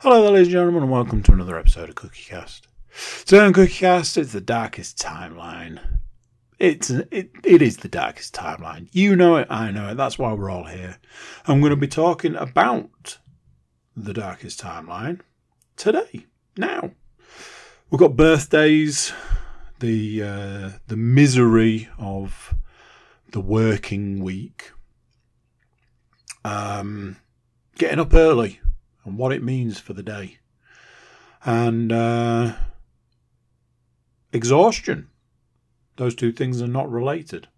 Hello there, ladies and gentlemen, and welcome to another episode of Cookie Cast. Today on Cookie Cast, it's the darkest timeline. It's it, it is the darkest timeline. You know it, I know it. That's why we're all here. I'm going to be talking about the darkest timeline today. Now, we've got birthdays, the uh, the misery of the working week, um, getting up early and what it means for the day. And uh, exhaustion. Those two things are not related.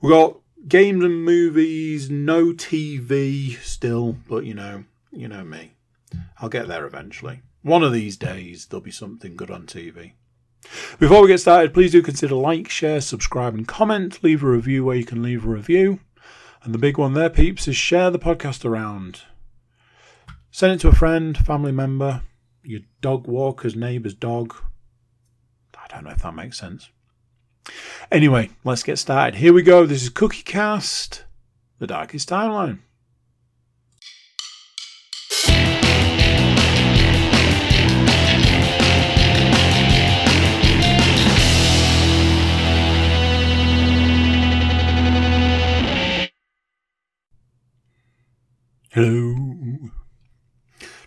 We've got games and movies, no TV still, but you know, you know me. I'll get there eventually. One of these days, there'll be something good on TV. Before we get started, please do consider like, share, subscribe, and comment. Leave a review where you can leave a review. And the big one there, peeps, is share the podcast around. Send it to a friend, family member, your dog walker's neighbour's dog. I don't know if that makes sense. Anyway, let's get started. Here we go. This is Cookie Cast, the darkest timeline. Hello.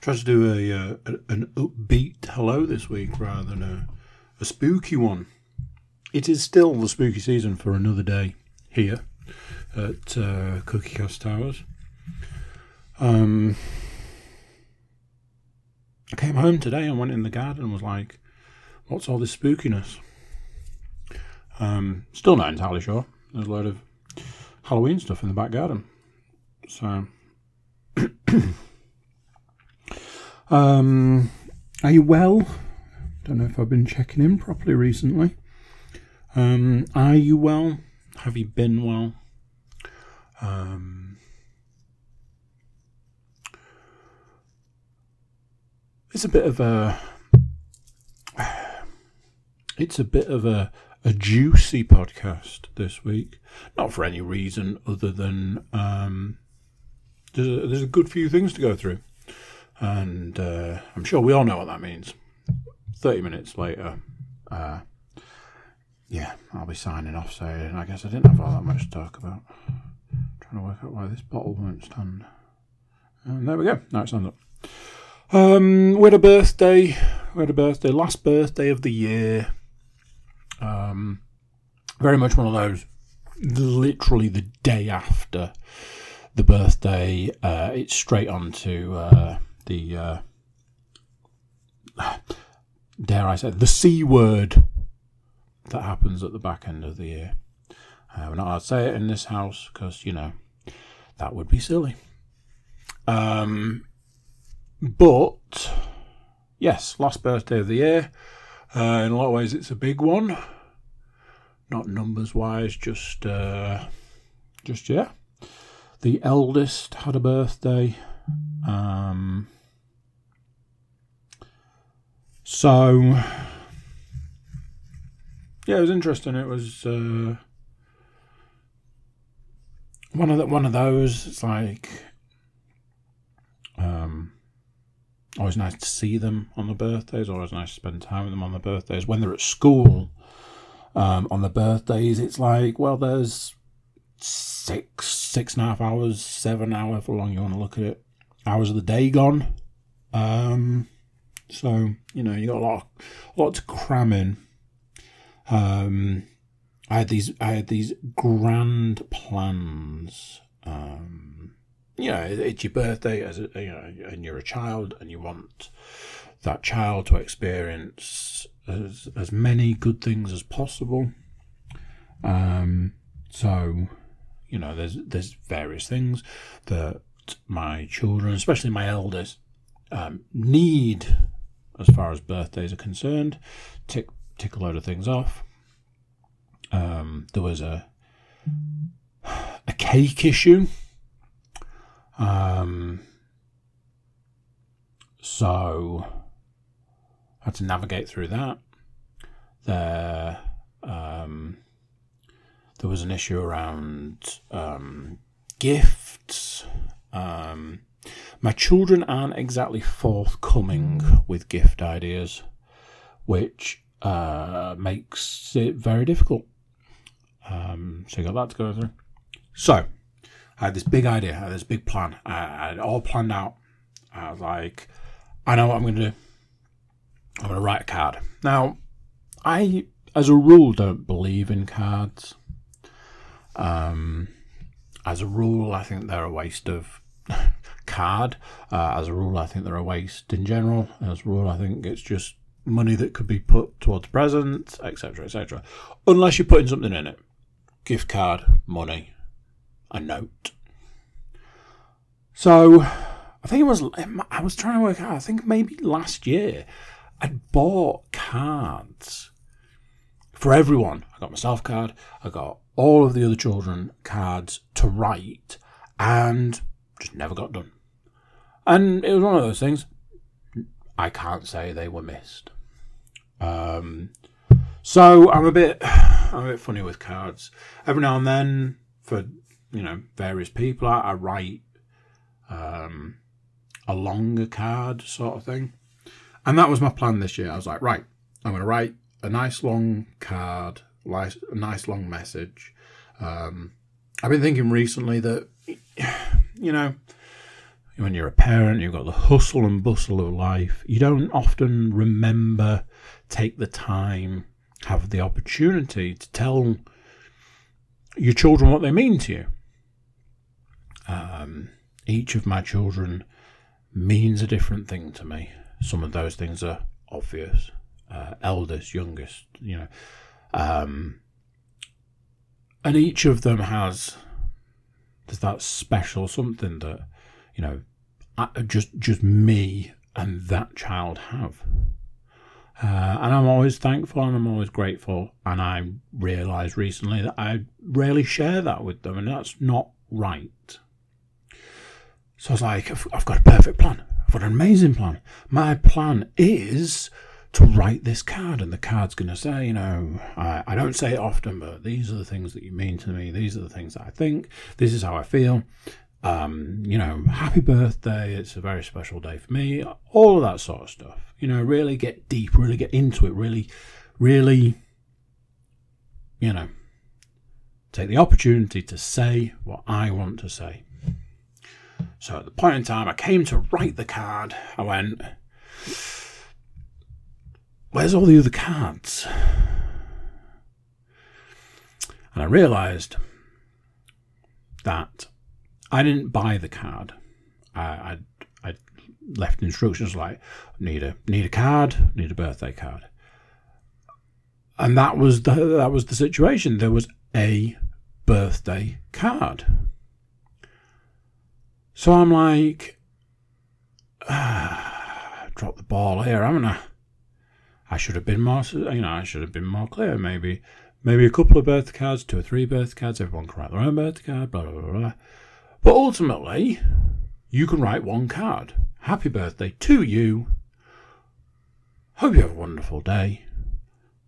Try to do a, uh, an upbeat hello this week rather than a, a spooky one. It is still the spooky season for another day here at uh, Cookie Cast Towers. Um, I came home today and went in the garden and was like, "What's all this spookiness?" Um, still not entirely sure. There's a load of Halloween stuff in the back garden, so. Um, are you well? Don't know if I've been checking in properly recently. Um, are you well? Have you been well? Um, it's a bit of a. It's a bit of a a juicy podcast this week. Not for any reason other than um, there's a, there's a good few things to go through and uh, I'm sure we all know what that means. 30 minutes later, uh, yeah, I'll be signing off saying, I guess I didn't have all that much to talk about. trying to work out why this bottle won't stand. And there we go, now it stands up. Um, we had a birthday, we had a birthday, last birthday of the year. Um, very much one of those, literally the day after the birthday, uh, it's straight on to uh, the uh, dare I say the c word that happens at the back end of the year. Uh, we're not allowed to say it in this house because you know that would be silly. Um, but yes, last birthday of the year. Uh, in a lot of ways, it's a big one. Not numbers wise, just uh, just yeah. The eldest had a birthday. Um, so, yeah, it was interesting. It was uh, one of the, one of those. It's like um, always nice to see them on the birthdays. Always nice to spend time with them on the birthdays. When they're at school um, on the birthdays, it's like well, there's six six and a half hours, seven hours, however long you want to look at it, hours of the day gone. Um, so you know you got a lot, a lot to cram in. Um, I had these, I had these grand plans. Um, you know, it's your birthday as a, you know, and you're a child, and you want that child to experience as as many good things as possible. Um, so, you know, there's there's various things that my children, especially my eldest, um, need as far as birthdays are concerned. Tick tick a load of things off. Um, there was a a cake issue. Um, so I had to navigate through that. There, um, there was an issue around um, gifts. Um, my children aren't exactly forthcoming with gift ideas, which uh, makes it very difficult. Um, so you got that to go through. So I had this big idea, I had this big plan. I, had it all planned out. I was like, I know what I'm going to do. I'm going to write a card. Now, I, as a rule, don't believe in cards. Um, as a rule, I think they're a waste of card. Uh, as a rule, I think they're a waste in general. As a rule, I think it's just money that could be put towards presents, etc., etc. Unless you're putting something in it. Gift card, money, a note. So, I think it was. I was trying to work out. I think maybe last year, I'd bought cards for everyone. I got myself card. I got all of the other children cards to write, and just never got done. And it was one of those things. I can't say they were missed. Um, so I'm a bit, I'm a bit funny with cards. Every now and then, for you know various people, I, I write um, a longer card sort of thing, and that was my plan this year. I was like, right, I'm going to write a nice long card, a nice long message. Um, I've been thinking recently that you know when you're a parent, you've got the hustle and bustle of life. You don't often remember, take the time, have the opportunity to tell your children what they mean to you. Um, each of my children means a different thing to me. Some of those things are obvious. Uh, eldest, youngest, you know. Um, and each of them has that special something that you know just just me and that child have. Uh, and I'm always thankful and I'm always grateful. And I realised recently that I rarely share that with them, and that's not right. So I was like, I've, I've got a perfect plan. I've got an amazing plan. My plan is to write this card, and the card's going to say, you know, I, I don't say it often, but these are the things that you mean to me. These are the things that I think. This is how I feel um, you know, happy birthday, it's a very special day for me, all of that sort of stuff. You know, really get deep, really get into it, really, really, you know, take the opportunity to say what I want to say. So at the point in time I came to write the card, I went, Where's all the other cards? And I realised that I didn't buy the card. I, I, I left instructions like need a need a card, need a birthday card, and that was the that was the situation. There was a birthday card. So I'm like, ah, drop the ball here, haven't I? I should have been more, you know, I should have been more clear. Maybe, maybe a couple of birthday cards, two or three birthday cards. Everyone can write their own birthday card. Blah blah blah. blah. But ultimately, you can write one card. Happy birthday to you. Hope you have a wonderful day.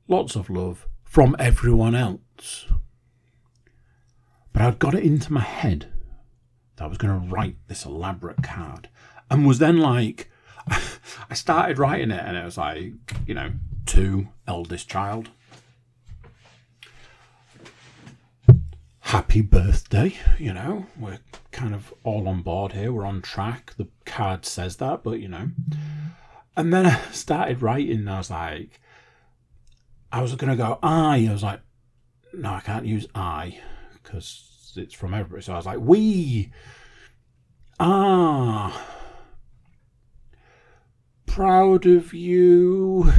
Lots of love from everyone else. But I'd got it into my head that I was going to write this elaborate card and was then like, I started writing it and it was like, you know, to eldest child, happy birthday. You know, we're kind of all on board here. We're on track. The card says that, but you know. And then I started writing. and I was like, I was going to go I. I was like, no, I can't use I because it's from everybody. So I was like, we are proud of you.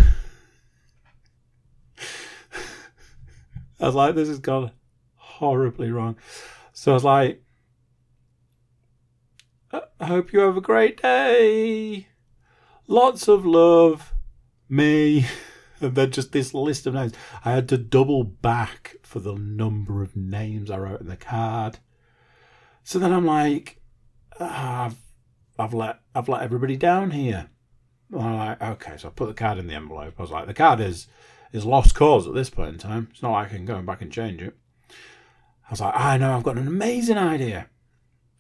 I was like, this has gone horribly wrong. So I was like, I hope you have a great day. Lots of love. Me. And then just this list of names. I had to double back for the number of names I wrote in the card. So then I'm like, ah, I've, I've let I've let everybody down here. I'm like, okay, so I put the card in the envelope. I was like, the card is is lost cause at this point in time. It's not like I can go back and change it. I was like, I know, I've got an amazing idea.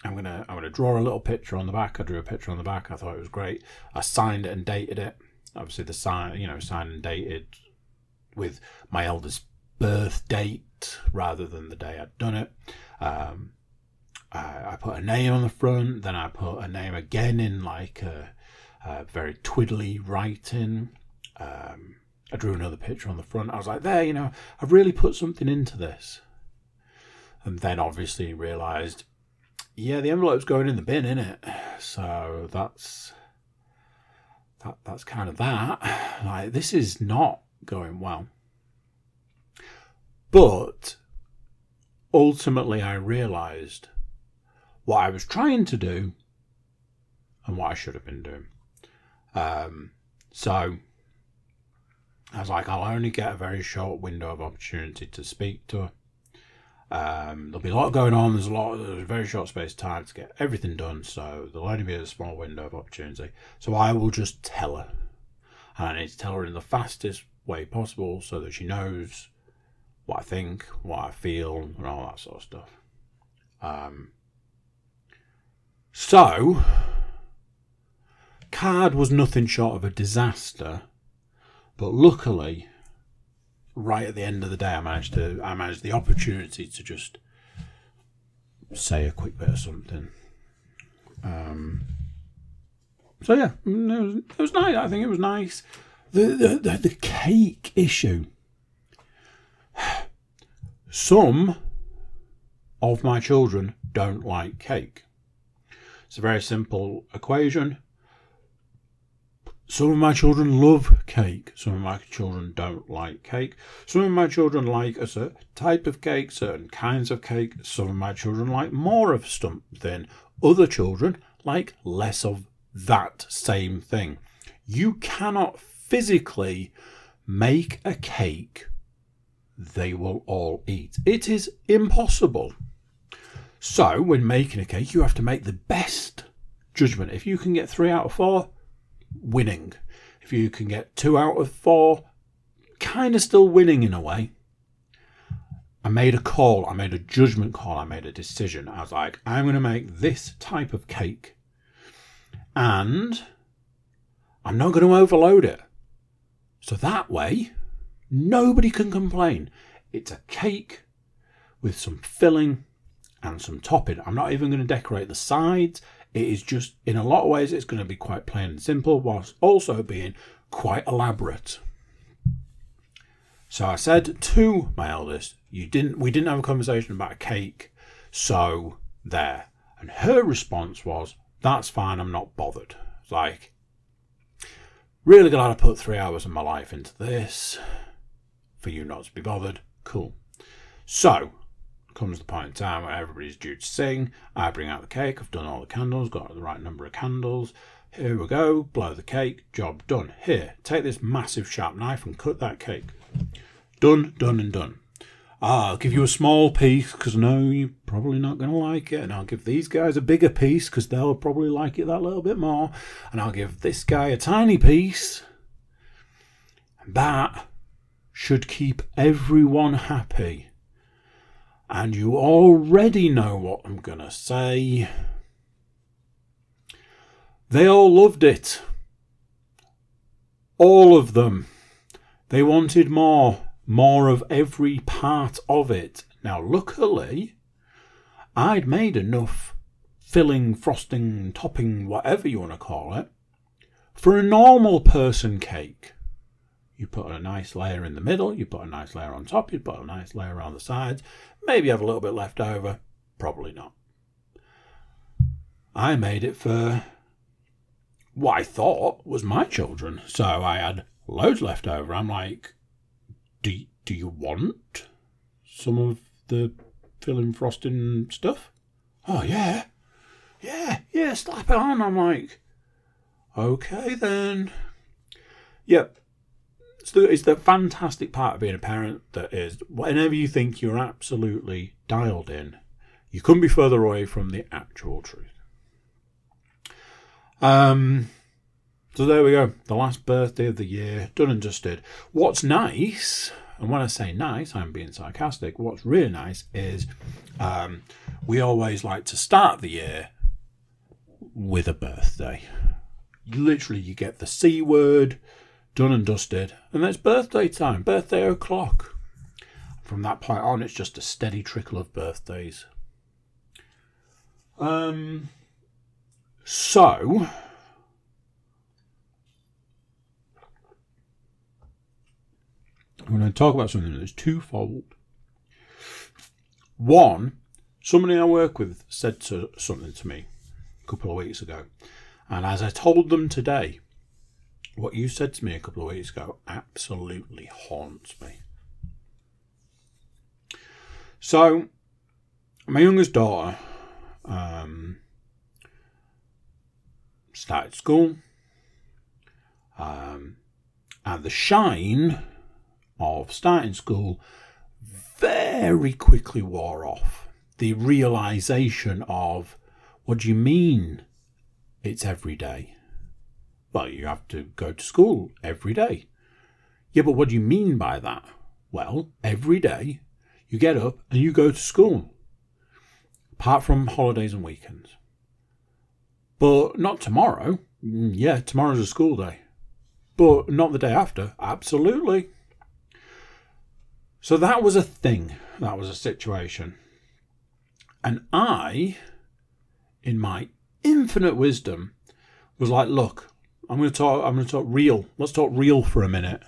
I'm gonna I'm gonna draw a little picture on the back. I drew a picture on the back. I thought it was great. I signed it and dated it. Obviously, the sign, you know, signed and dated with my eldest birth date rather than the day I'd done it. Um, I, I, put a name on the front. Then I put a name again in like a, a very twiddly writing. Um, I drew another picture on the front. I was like, there, you know, I've really put something into this. And then obviously realised yeah, the envelope's going in the bin, isn't it? So that's that that's kind of that. Like this is not going well. But ultimately I realized what I was trying to do and what I should have been doing. Um, so I was like, I'll only get a very short window of opportunity to speak to her. Um, there'll be a lot going on. There's a lot. There's a very short space of time to get everything done. So there'll only be a small window of opportunity. So I will just tell her, and I need to tell her in the fastest way possible so that she knows what I think, what I feel, and all that sort of stuff. Um, so, card was nothing short of a disaster, but luckily right at the end of the day, I managed to I managed the opportunity to just say a quick bit of something. Um, so yeah, it was, it was nice. I think it was nice. The, the the the cake issue. Some of my children don't like cake. It's a very simple equation. Some of my children love cake. Some of my children don't like cake. Some of my children like a certain type of cake, certain kinds of cake. Some of my children like more of something. Other children like less of that same thing. You cannot physically make a cake they will all eat. It is impossible. So, when making a cake, you have to make the best judgment. If you can get three out of four, winning. If you can get two out of four, kind of still winning in a way. I made a call, I made a judgment call, I made a decision. I was like, I'm going to make this type of cake and I'm not going to overload it. So that way, nobody can complain. It's a cake with some filling and some topping. I'm not even going to decorate the sides. It is just, in a lot of ways, it's going to be quite plain and simple, whilst also being quite elaborate. So I said to my eldest, "You didn't. We didn't have a conversation about a cake, so there." And her response was, "That's fine. I'm not bothered." It's like, really glad I put three hours of my life into this for you not to be bothered. Cool. So comes the point in time where everybody's due to sing. I bring out the cake. I've done all the candles, got the right number of candles. Here we go. Blow the cake. Job done. Here, take this massive sharp knife and cut that cake. Done, done, and done. Ah, I'll give you a small piece because know you're probably not going to like it. And I'll give these guys a bigger piece because they'll probably like it that little bit more. And I'll give this guy a tiny piece. That should keep everyone happy and you already know what I'm going to say. They all loved it. All of them. They wanted more, more of every part of it. Now, luckily, I'd made enough filling, frosting, topping, whatever you want to call it, for a normal person cake. You put a nice layer in the middle, you put a nice layer on top, you put a nice layer around the sides, maybe have a little bit left over, probably not. I made it for what I thought was my children, so I had loads left over. I'm like, do, do you want some of the filling frosting stuff? Oh, yeah. Yeah, yeah, slap it on. I'm like, okay then. Yep, it's the, it's the fantastic part of being a parent that is whenever you think you're absolutely dialed in, you couldn't be further away from the actual truth. Um, so there we go. The last birthday of the year, done and dusted. What's nice, And when I say nice, I'm being sarcastic. What's really nice is um, we always like to start the year with a birthday. Literally, you get the C word done and dusted, and it's birthday time, birthday o'clock. From that point on, it's just a steady trickle of birthdays. Um, so, I'm going to talk about something that's twofold. One, somebody I work with said to, something to me a couple of weeks ago, and as I told them today, what you said to me a couple of weeks ago absolutely haunts me. So, my youngest daughter um, started school, um, and the shine of starting school very quickly wore off. The realization of what do you mean it's every day? Well, you have to go to school every day. Yeah, but what do you mean by that? Well, every day you get up and you go to school, apart from holidays and weekends. But not tomorrow. Mm, yeah, tomorrow's a school day. But not the day after. Absolutely. So that was a thing. That was a situation. And I, in my infinite wisdom, was like, look, I'm going to talk. I'm going to talk real. Let's talk real for a minute.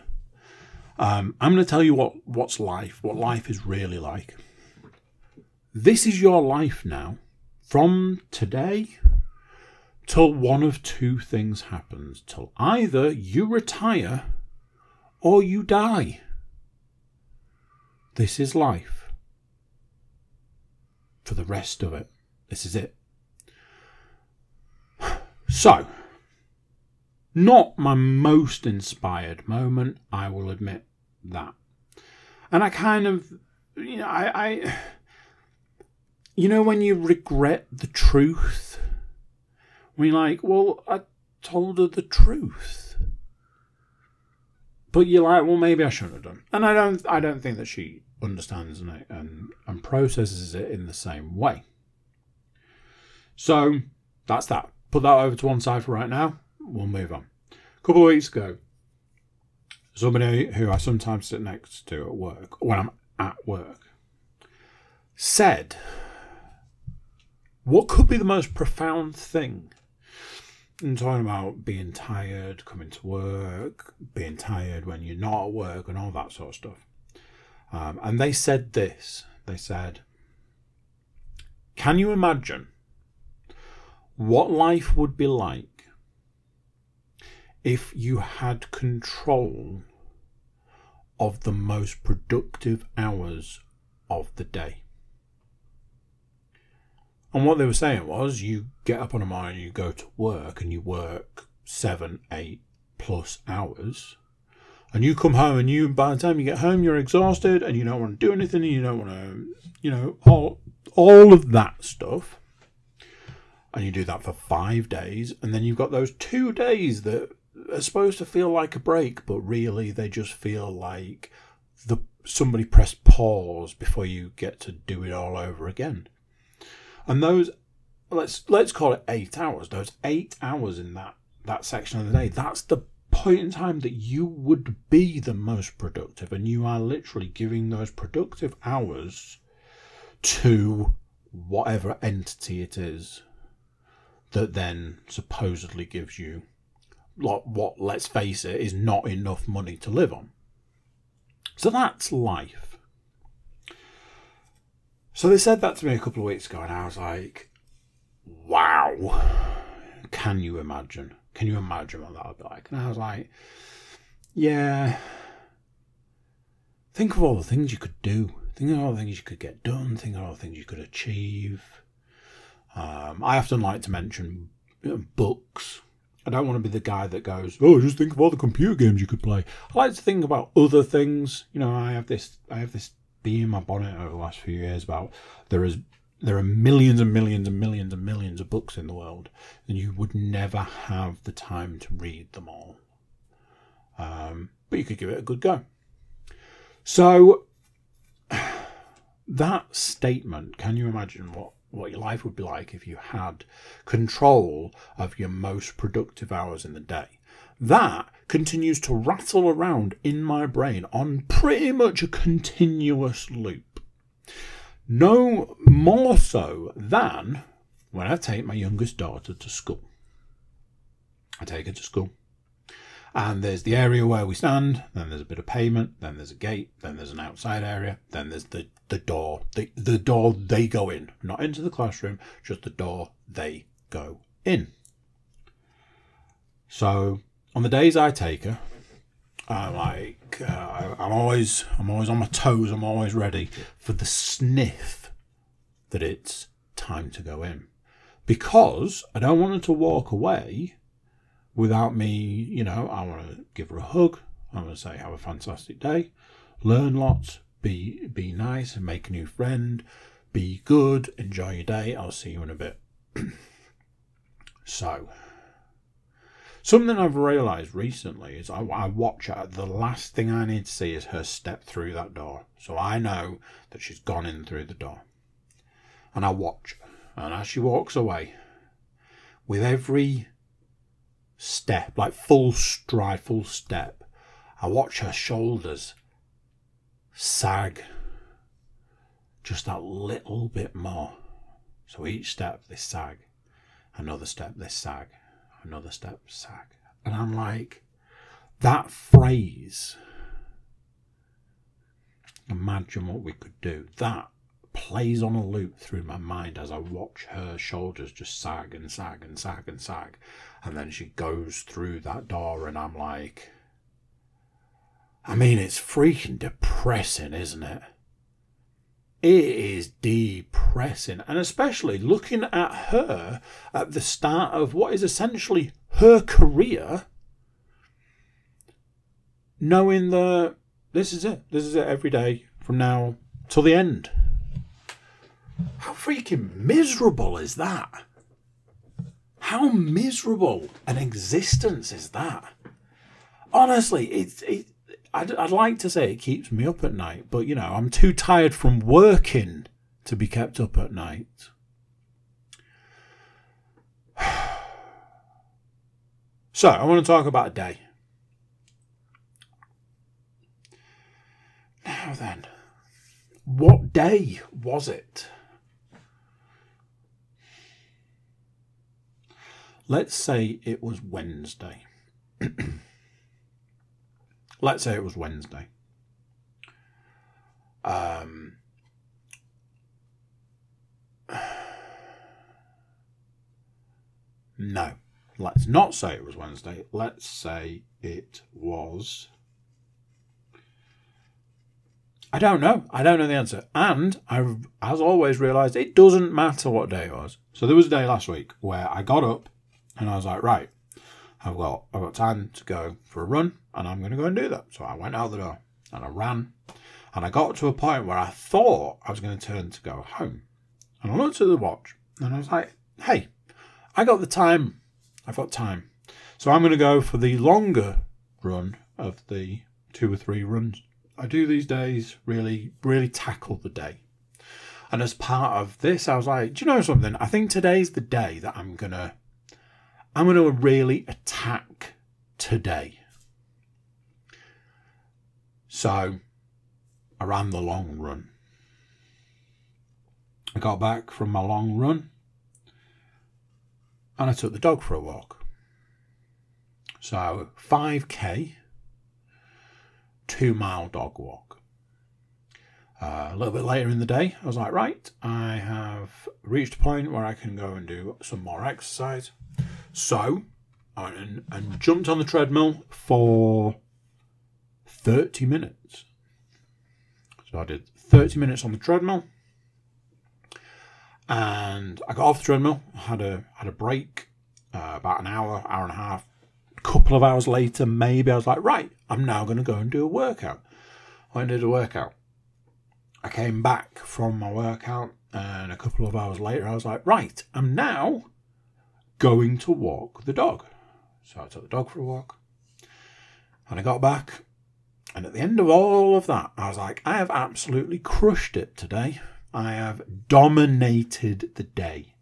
Um, I'm going to tell you what what's life, what life is really like. This is your life now, from today till one of two things happens. Till either you retire or you die. This is life. For the rest of it, this is it. So, not my most inspired moment, I will admit that. And I kind of, you know, I, I you know, when you regret the truth, you're like, well, I told her the truth. But you're like, well, maybe I shouldn't have done. And I don't, I don't think that she understands and, and, and processes it in the same way. So that's that. Put that over to one side for right now we'll move on. A couple of weeks ago, somebody who I sometimes sit next to at work, when I'm at work, said, What could be the most profound thing? And talking about being tired, coming to work, being tired when you're not at work, and all that sort of stuff. Um, and they said this they said, Can you imagine what life would be like if you had control of the most productive hours of the day. And what they were saying was you get up on a morning, you go to work, and you work seven, eight plus hours. And you come home, and you, by the time you get home, you're exhausted, and you don't want to do anything, and you don't want to, you know, all, all of that stuff. And you do that for five days, and then you've got those two days that are supposed to feel like a break, but really they just feel like the somebody pressed pause before you get to do it all over again. And those let's let's call it eight hours. Those eight hours in that that section of the day, that's the point in time that you would be the most productive, and you are literally giving those productive hours to whatever entity it is that then supposedly gives you like what let's face it is not enough money to live on. So that's life. So they said that to me a couple of weeks ago and i was like wow. Can you imagine? Can you imagine what that would be like? And i was like yeah. Think of all the things you could do. Think of all the things you could get done. Think of all the things you could achieve. Um, i often like to mention books I don't want to be the guy that goes, "Oh, just think of all the computer games you could play." I like to think about other things. You know, I have this, I have this bee in my bonnet over the last few years about there is there are millions and millions and millions and millions of books in the world, and you would never have the time to read them all. Um, but you could give it a good go. So that statement, can you imagine what, what your life would be like if you had control of your most productive hours in the day? That continues to rattle around in my brain on pretty much a continuous loop. No more so than when I take my youngest daughter to school. I take her to school. And there's the area where we stand, then there's a bit of pavement, then there's a gate, then there's an outside area, then there's the, the door, the, the door they go in. Not into the classroom, just the door they go in. So on the days I take her, I like uh, I'm always I'm always on my toes. I'm always ready for the sniff that it's time to go in, because I don't want her to walk away without me. You know, I want to give her a hug. I want to say have a fantastic day, learn lots, be be nice, and make a new friend. Be good, enjoy your day. I'll see you in a bit. so Something I've realised recently is I, I watch her. The last thing I need to see is her step through that door. So I know that she's gone in through the door. And I watch. And as she walks away, with every step, like full stride, full step, I watch her shoulders sag just that little bit more. So each step they sag, another step they sag, another step, sag. And I'm like, that phrase, imagine what we could do. That plays on a loop through my mind as I watch her shoulders just sag and sag and sag and sag. And then she goes through that door, and I'm like, I mean, it's freaking depressing, isn't it? it is depressing. And especially looking at her at the start of what is essentially her career, knowing that this is it. This is it every day from now till the end. How freaking miserable is that? How miserable an existence is that? Honestly, it's it, I'd, I'd like to say it keeps me up at night, but you know, I'm too tired from working to be kept up at night. So, I want to talk about a day. Now then, what day was it? Let's say it was Wednesday. let's say it was Wednesday. Um, no, let's not say it was Wednesday. Let's say it was. I don't know. I don't know the answer. And I've, as always, realised it doesn't matter what day it was. So there was a day last week where I got up and I was like, right, I've got I've got time to go for a run, and I'm going to go and do that. So I went out the door and I ran, and I got to a point where I thought I was going to turn to go home, and I looked at the watch and I was like, "Hey, I got the time. I've got time, so I'm going to go for the longer run of the two or three runs I do these days. Really, really tackle the day." And as part of this, I was like, do you know something? I think today's the day that I'm going to I'm going to really attack today. So I ran the long run. I got back from my long run and I took the dog for a walk. So 5k, two mile dog walk. Uh, a little bit later in the day, I was like, right, I have reached a point where I can go and do some more exercise. So and, and jumped on the treadmill for 30 minutes. So I did 30 minutes on the treadmill. And I got off the treadmill, had a had a break, uh, about an hour, hour and a half. A couple of hours later, maybe I was like, right, I'm now going to go and do a workout. I went and did a workout. I came back from my workout, and a couple of hours later, I was like, right, I'm now going to walk the dog. So I took the dog for a walk. And I got back, And at the end of all of that, I was like, I have absolutely crushed it today. I have dominated the day.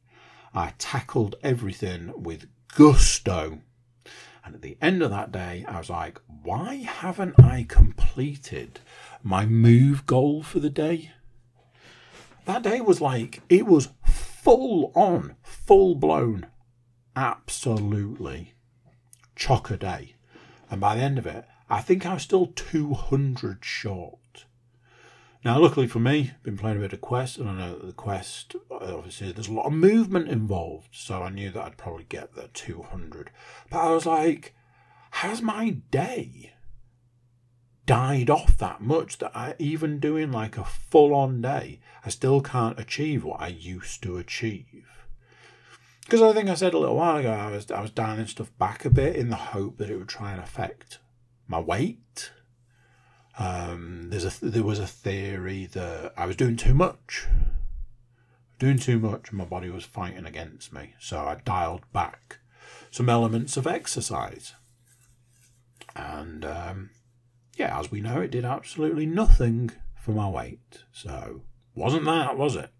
I tackled everything with gusto. And at the end of that day, I was like, why haven't I completed my move goal for the day? That day was like, it was full on, full blown, absolutely chock a day. And by the end of it, I think I was still 200 short. Now, luckily for me, I've been playing a bit of Quest, and I know that the Quest, obviously, there's a lot of movement involved, so I knew that I'd probably get the 200. But I was like, has my day died off that much that I, even doing like a full on day, I still can't achieve what I used to achieve? Because I think I said a little while ago, I was, I was dialing stuff back a bit in the hope that it would try and affect my weight um, there's a there was a theory that I was doing too much, doing too much, and my body was fighting against me. So I dialed back some elements of exercise, and um, yeah, as we know, it did absolutely nothing for my weight. So wasn't that, was it?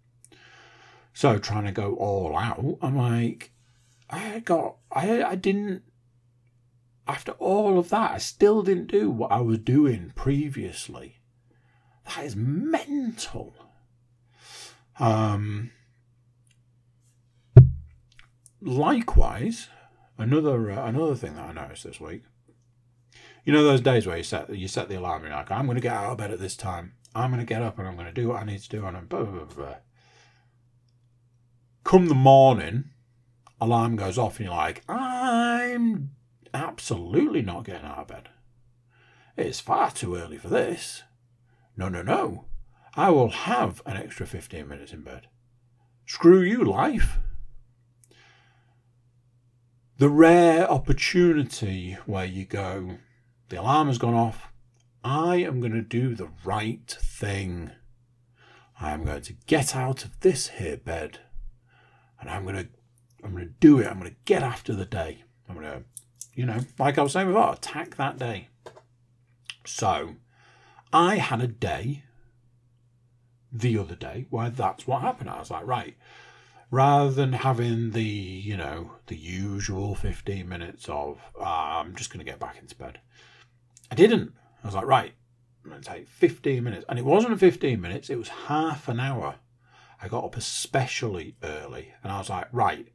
So trying to go all out, I'm like, I got, I, I didn't after all of that, I still didn't do what I was doing previously. That is mental. Um, likewise, another uh, another thing that I noticed this week. You know those days where you set you set the alarm. You're like, I'm going to get out of bed at this time. I'm going to get up and I'm going to do what I need to do. And blah, blah, blah. Come the morning, alarm goes off, and you're like, I'm absolutely not getting out of bed. It's far too early for this. No, no, no. I will have an extra 15 minutes in bed. Screw you, life. The rare opportunity where you go, the alarm has gone off. I am going to do the right thing. I am going to get out of this here bed and I'm to I'm to do it. I'm to get after the day. I'm to you know, like I was saying before, attack that day. So I had a day the other day where that's what happened. I was like, right, rather than having the, you know, the usual 15 minutes of, uh, I'm just going to get back into bed, I didn't. I was like, right, I'm going to take 15 minutes. And it wasn't 15 minutes, it was half an hour. I got up especially early and I was like, right,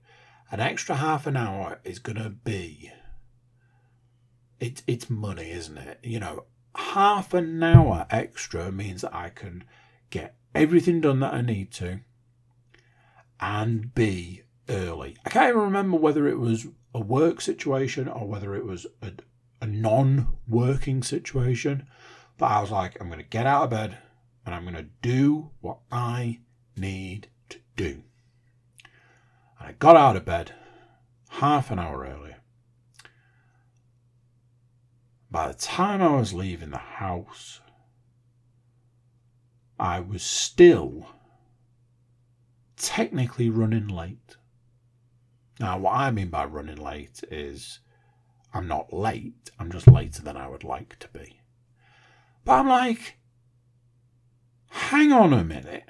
an extra half an hour is going to be it, it's money, isn't it? You know, half an hour extra means that I can get everything done that I need to and be early. I can't even remember whether it was a work situation or whether it was a, a non working situation, but I was like, I'm going to get out of bed and I'm going to do what I need to do. And I got out of bed half an hour early. By the time I was leaving the house, I was still technically running late. Now, what I mean by running late is I'm not late, I'm just later than I would like to be. But I'm like, hang on a minute,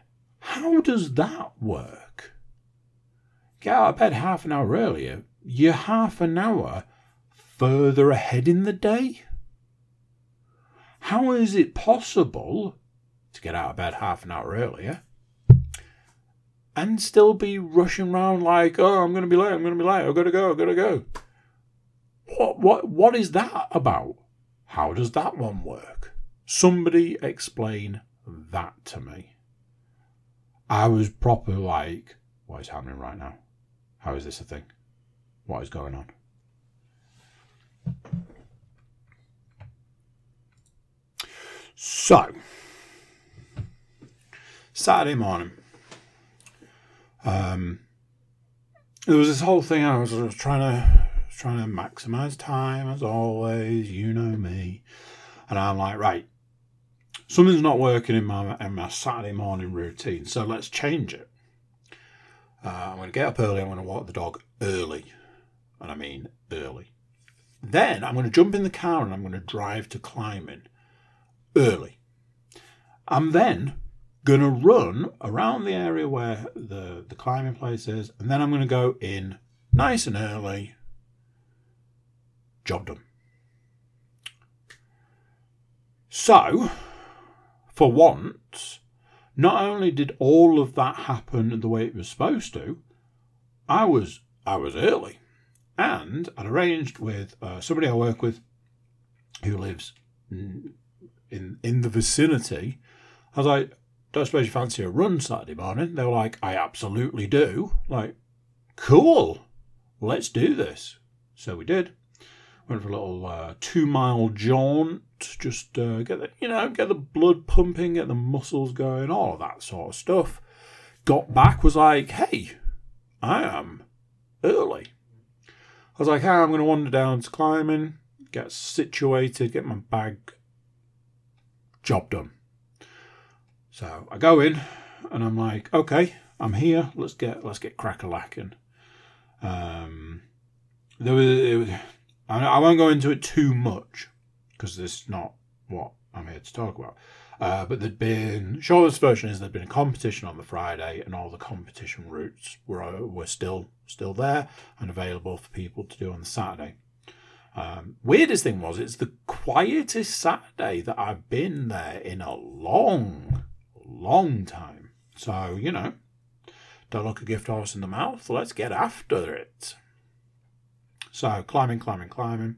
how does that work? Get out of bed half an hour earlier, you're half an hour further ahead in the day? How is it possible to get out of bed half an hour earlier and still be rushing around like, oh, I'm going to be late, I'm going to be late, I've got to go, I've got to go? What, what, what is that about? How does that one work? Somebody explain that to me. I was proper like, what is happening right now? How is this a thing? What is going on? So, Saturday morning, um, there was this whole thing. I was, I was trying to trying to maximize time as always. You know me, and I'm like, right, something's not working in my in my Saturday morning routine, so let's change it. Uh, I'm going to get up early. I'm going to walk the dog early, and I mean early. Then I'm going to jump in the car and I'm going to drive to climbing early. I'm then going to run around the area where the, the climbing place is, and then I'm going to go in nice and early. Job done. So, for once, not only did all of that happen the way it was supposed to, I was I was early, and I'd arranged with uh, somebody I work with who lives in in the vicinity. I was like, "Don't suppose you fancy a run Saturday morning?" They were like, "I absolutely do." Like, cool, let's do this. So we did. Went for a little uh, two mile jaunt, just uh, get the you know get the blood pumping, get the muscles going, all that sort of stuff. Got back, was like, hey, I am early. I was like, hey, I'm going to wander down to climbing, get situated, get my bag, job done. So I go in, and I'm like, okay, I'm here. Let's get let's get crack lacking. Um, there was, I won't go into it too much because this is not what I'm here to talk about. Uh, but there'd been shortest version is there'd been a competition on the Friday, and all the competition routes were were still still there and available for people to do on the Saturday. Um, weirdest thing was it's the quietest Saturday that I've been there in a long, long time. So you know, don't look a gift horse in the mouth. Let's get after it. So climbing, climbing, climbing.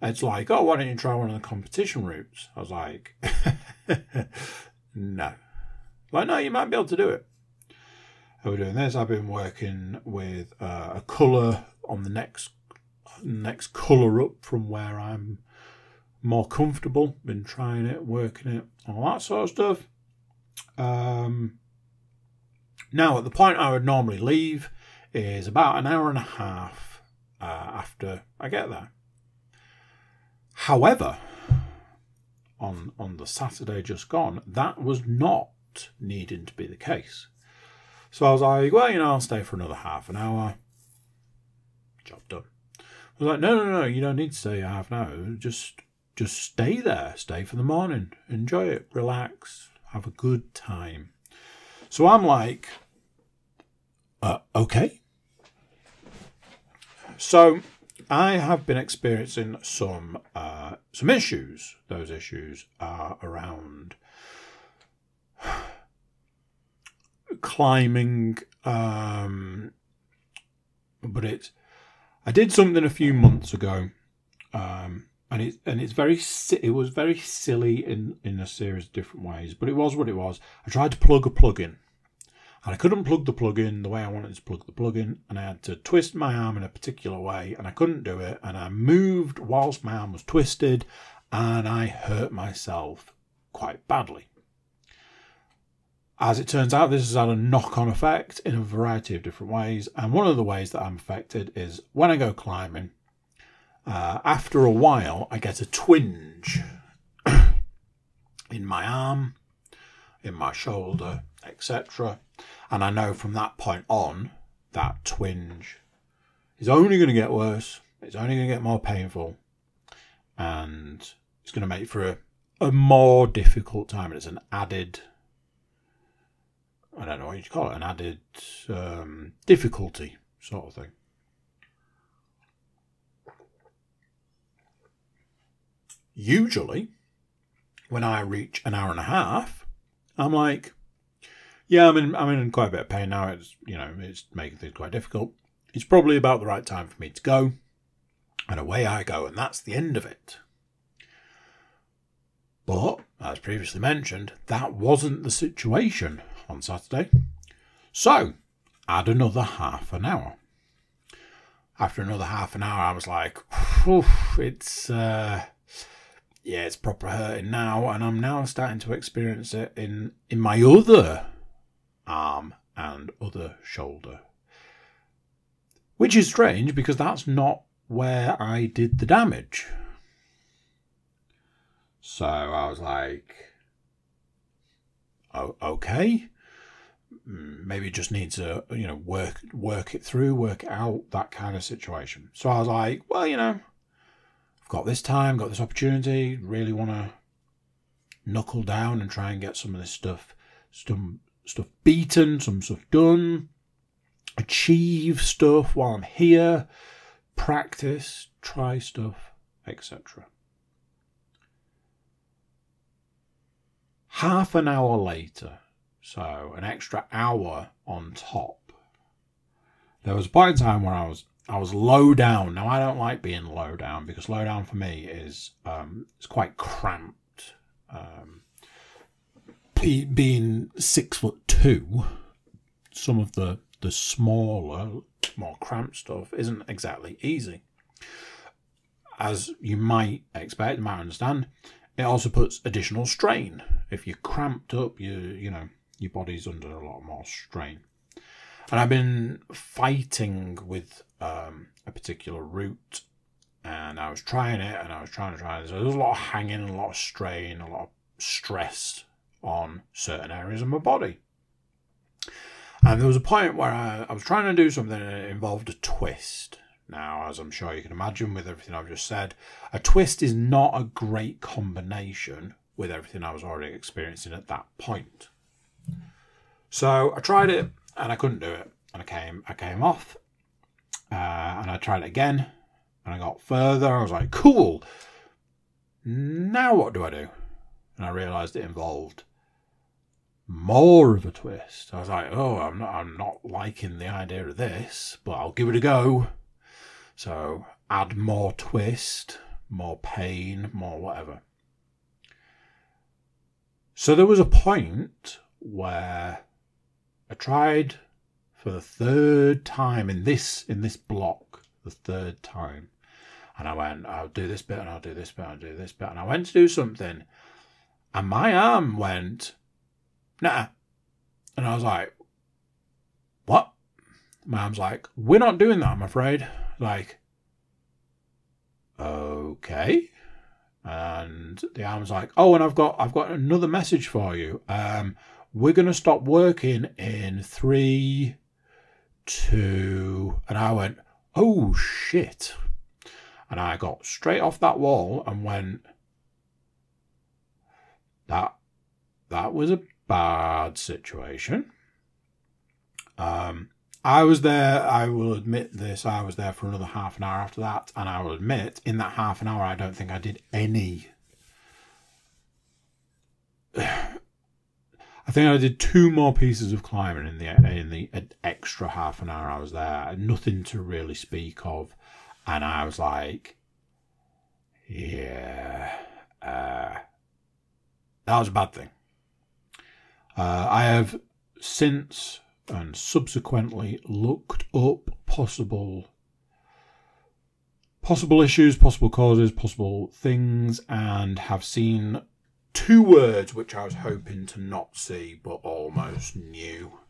It's like, oh, why don't you try one of the competition routes? I was like, no. Like, no, you might be able to do it. How we're doing this. I've been working with uh, a colour on the next next colour up from where I'm more comfortable. Been trying it, working it, all that sort of stuff. Um, now, at the point I would normally leave is about an hour and a half uh, after I get there. However, on on the Saturday just gone, that was not needing to be the case. So I was like, well, you know, I'll stay for another half an hour. Job done. I was like, no, no, no, you don't need to stay half an hour. Just just stay there. Stay for the morning. Enjoy it. Relax. Have a good time. So I'm like, uh, okay. So I have been experiencing some uh, some issues. Those issues are around climbing, um, but it's I did something a few months ago, um, and it and it's very it was very silly in in a series of different ways, but it was what it was. I tried to plug a plug in and I couldn't plug the plug in the way I wanted to plug the plug in, and I had to twist my arm in a particular way, and I couldn't do it, and I moved whilst my arm was twisted, and I hurt myself quite badly. As it turns out, this has had a knock on effect in a variety of different ways, and one of the ways that I'm affected is when I go climbing, uh, after a while, I get a twinge in my arm, in my shoulder, etc. And I know from that point on, that twinge is only going to get worse. It's only going to get more painful. And it's going to make for a, a more difficult time. It's an added, I don't know what you call it, an added um, difficulty sort of thing. Usually, when I reach an hour and a half, I'm like, yeah, I'm in, I'm in quite a bit of pain now. It's, you know, it's making things quite difficult. It's probably about the right time for me to go. And away I go, and that's the end of it. But, as previously mentioned, that wasn't the situation on Saturday. So, add another half an hour. After another half an hour, I was like, it's, uh, yeah, it's proper hurting now, and I'm now starting to experience it in, in my other arm, and other shoulder. Which is strange because that's not where I did the damage. So I was like, oh, okay. Maybe just need to, you know, work work it through, work it out, that kind of situation. So I was like, well, you know, I've got this time, got this opportunity, really want to knuckle down and try and get some of this stuff, some stuff beaten, some stuff done, achieve stuff while I'm here, practice, try stuff, etc. Half an hour later, so an extra hour on top, there was a point in time where I was I was low down. Now I don't like being low down because low down for me is um, it's quite cramped. Um, being six foot two, some of the the smaller, more cramped stuff isn't exactly easy. As you might expect, you might understand, it also puts additional strain. If you're cramped up, you you know your body's under a lot more strain. And I've been fighting with um, a particular route, and I was trying it, and I was trying to try it. So there was a lot of hanging, a lot of strain, a lot of stress on certain areas of my body. And there was a point where I, I was trying to do something and it involved a twist. Now, as I'm sure you can imagine with everything I've just said, a twist is not a great combination with everything I was already experiencing at that point. So I tried it and I couldn't do it, and I came I came off, uh, and I tried it again, and I got further. I was like, cool. Now what do I do? And I realised it involved more of a twist. I was like, oh, I'm not I'm not liking the idea of this, but I'll give it a go. So add more twist, more pain, more whatever. So there was a point where I tried for the third time in this in this block, the third time. And I went, I'll do this bit and I'll do this bit, and I'll do this bit. And I went to do something and my arm went, nah. And I was like, what? My arm's like, we're not doing that, I'm afraid. Like, okay. And the arm's like, oh, and I've got I've got another message for you. Um, we're to stop working in three, two. And I went, oh shit. And I got straight off that wall and went, that, that was a bad situation. Um, I was there, I will admit this, I was there for another half an hour after that, and I will admit, in that half an hour, I don't think I did any I think I did two more pieces of climbing in the in the extra half an hour I was there. Nothing to really speak of, and I was like, yeah, uh, that was a bad thing. Uh, I have since and subsequently looked up possible possible issues, possible causes, possible things, and have seen two words which I was hoping to not see but almost knew.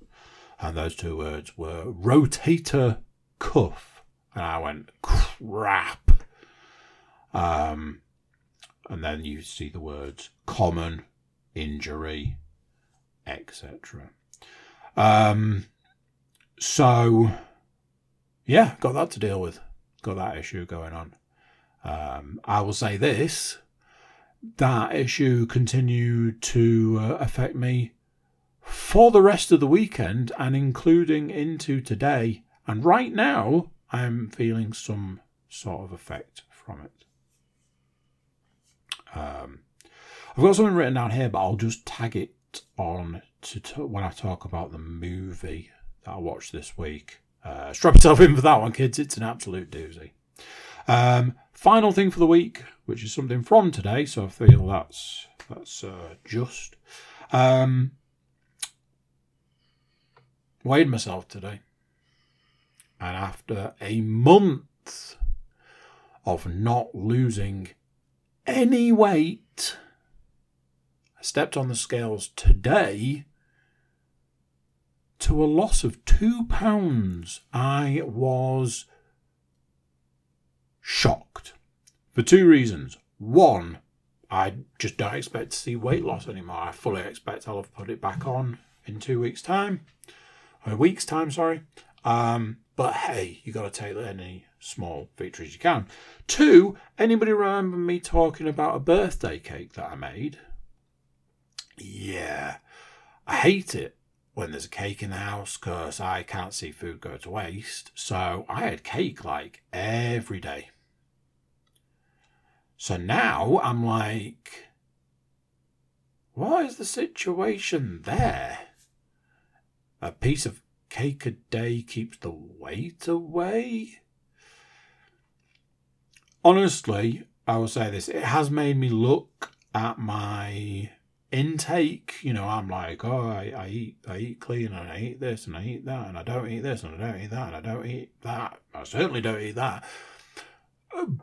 And those two words were rotator cuff. And I went, crap. Um, and then you see the words common, injury, etc. Um, so, yeah, got that to deal with. Got that issue going on. Um, I will say this that issue continued to uh, affect me for the rest of the weekend and including into today. And right now, I'm feeling some sort of effect from it. Um, I've got something written down here, but I'll just tag it on to t- when I talk about the movie that I watched this week. Uh, strap yourself in for that one, kids. It's an absolute doozy. Um, final thing for the week, which is something from today, so I feel that's that's uh, just. Um, weighed myself today, and after a month of not losing any weight, stepped on the scales today to a loss of two pounds. I was shocked for two reasons. One, I just don't expect to see weight loss anymore. I fully expect I'll have put it back on in two weeks' time, a week's time, sorry. Um, but hey, you got to take any small victories you can. Two, anybody remember me talking about a birthday cake that I made? Yeah, I hate it when there's a cake in the house because I can't see food go to waste. So I had cake like every day. So now I'm like, what is the situation there? A piece of cake a day keeps the weight away? Honestly, I will say this it has made me look at my intake. You know, I'm like, oh, I, I eat, I eat clean, and I eat this, and I eat that, and I don't eat this, and I don't eat that, and I don't eat that. I certainly don't eat that.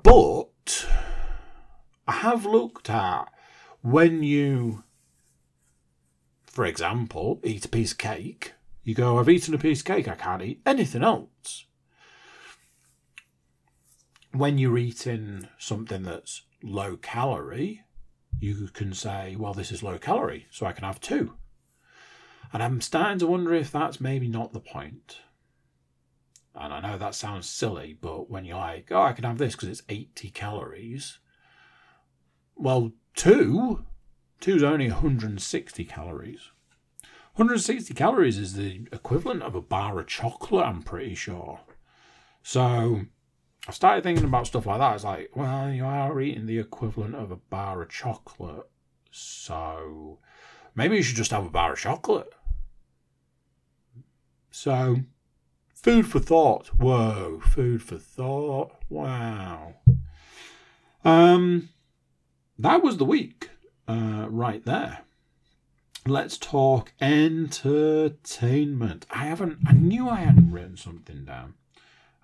But I have looked at when you, for example, eat a piece of cake. You go, I've eaten a piece of cake. I can't eat anything else. When you're eating something that's low calorie, you can say, well, this is low calorie, so I can have two. And I'm starting to wonder if that's maybe not the point. And I know that sounds silly, but when you're like, oh, I can have this because it's 80 calories. Well, two, two's only 160 calories. 160 calories is the equivalent of a bar of chocolate, I'm pretty sure. So I started thinking about stuff like that. It's like, well, you are eating the equivalent of a bar of chocolate. So maybe you should just have a bar of chocolate. So, food for thought. Whoa, food for thought. Wow. Um, that was the week uh, right there. Let's talk entertainment. I haven't, I knew I hadn't written something down.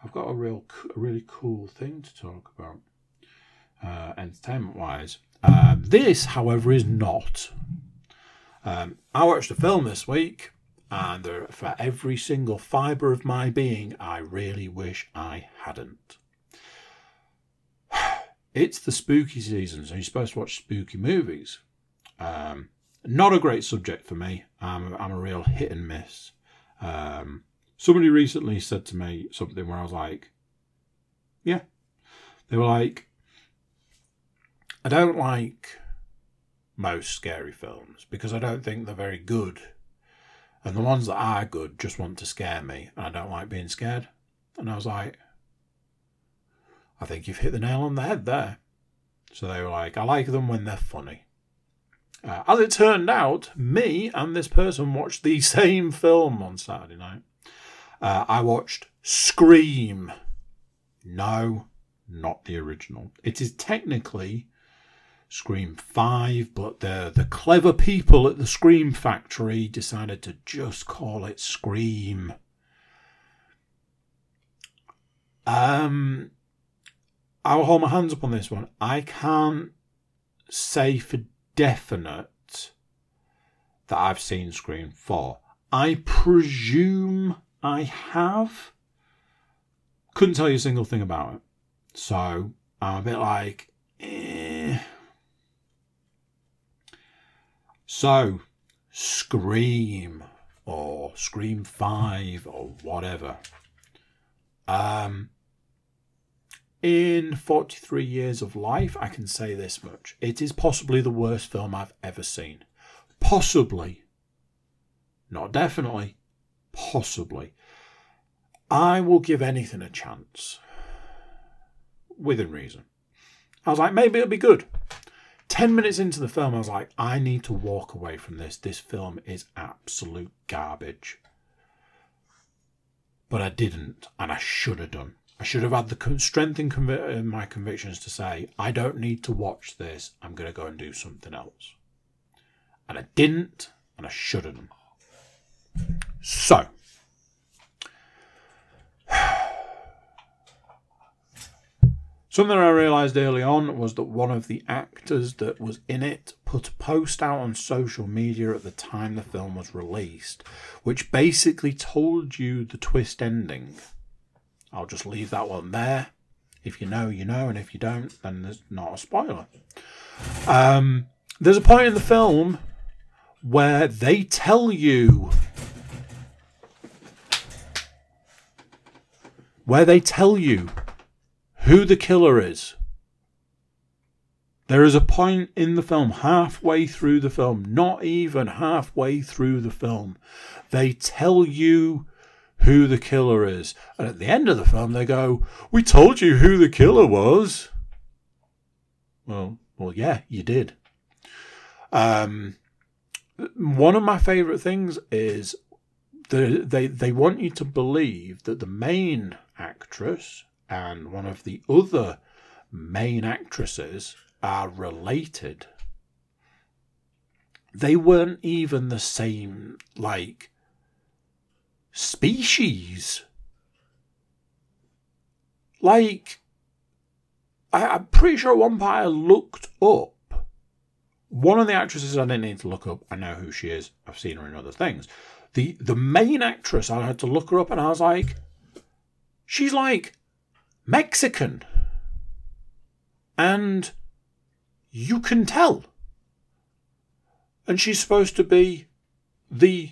I've got a real, a really cool thing to talk about, uh, entertainment wise. Uh, this, however, is not. Um, I watched a film this week, and there, for every single fibre of my being, I really wish I hadn't. It's the spooky season, so you're supposed to watch spooky movies. Um, not a great subject for me. I'm, I'm a real hit and miss. Um, Somebody recently said to me something where I was like, yeah. They were like, I don't like most scary films because I don't think they're very good. And the ones that are good just want to scare me, and I don't like being scared. And I was like, I think you've hit the nail on the head there. So they were like, I like them when they're funny. Uh, as it turned out, me and this person watched the same film on Saturday night. Uh, I watched Scream. No, not the original. It is technically Scream 5, but the, the clever people at the Scream Factory decided to just call it Scream. Um, I'll hold my hands up on this one. I can't say for definite that I've seen Scream 4. I presume I have. Couldn't tell you a single thing about it. So I'm a bit like, eh. So, Scream or Scream 5 or whatever. Um, in 43 years of life, I can say this much. It is possibly the worst film I've ever seen. Possibly. Not definitely possibly. I will give anything a chance. Within reason. I was like, maybe it'll be good. 10 minutes into the film, I was like, I need to walk away from this. This film is absolute garbage. But I didn't, and I should have done. I should have had the strength in, in my convictions to say, I don't need to watch this. I'm going to go and do something else. And I didn't, and I should have done. So, Something I realised early on was that one of the actors that was in it put a post out on social media at the time the film was released, which basically told you the twist ending. I'll just leave that one there. If you know, you know, and if you don't, then there's not a spoiler. Um, there's a point in the film where they tell you where they tell you who the killer is. There is a point in the film, halfway through the film, not even halfway through the film, they tell you who the killer is. And at the end of the film, they go, We told you who the killer was. Well, well, yeah, you did. Um, one of my favourite things is the, they they want you to believe that the main actress and one of the other main actresses are related. They weren't even the same, like, species. Like, I, I'm pretty sure one I looked up one of the actresses I didn't need to look up. I know who she is. I've seen her in other things. The the main actress I had to look her up and I was like, she's like Mexican. And you can tell. And she's supposed to be the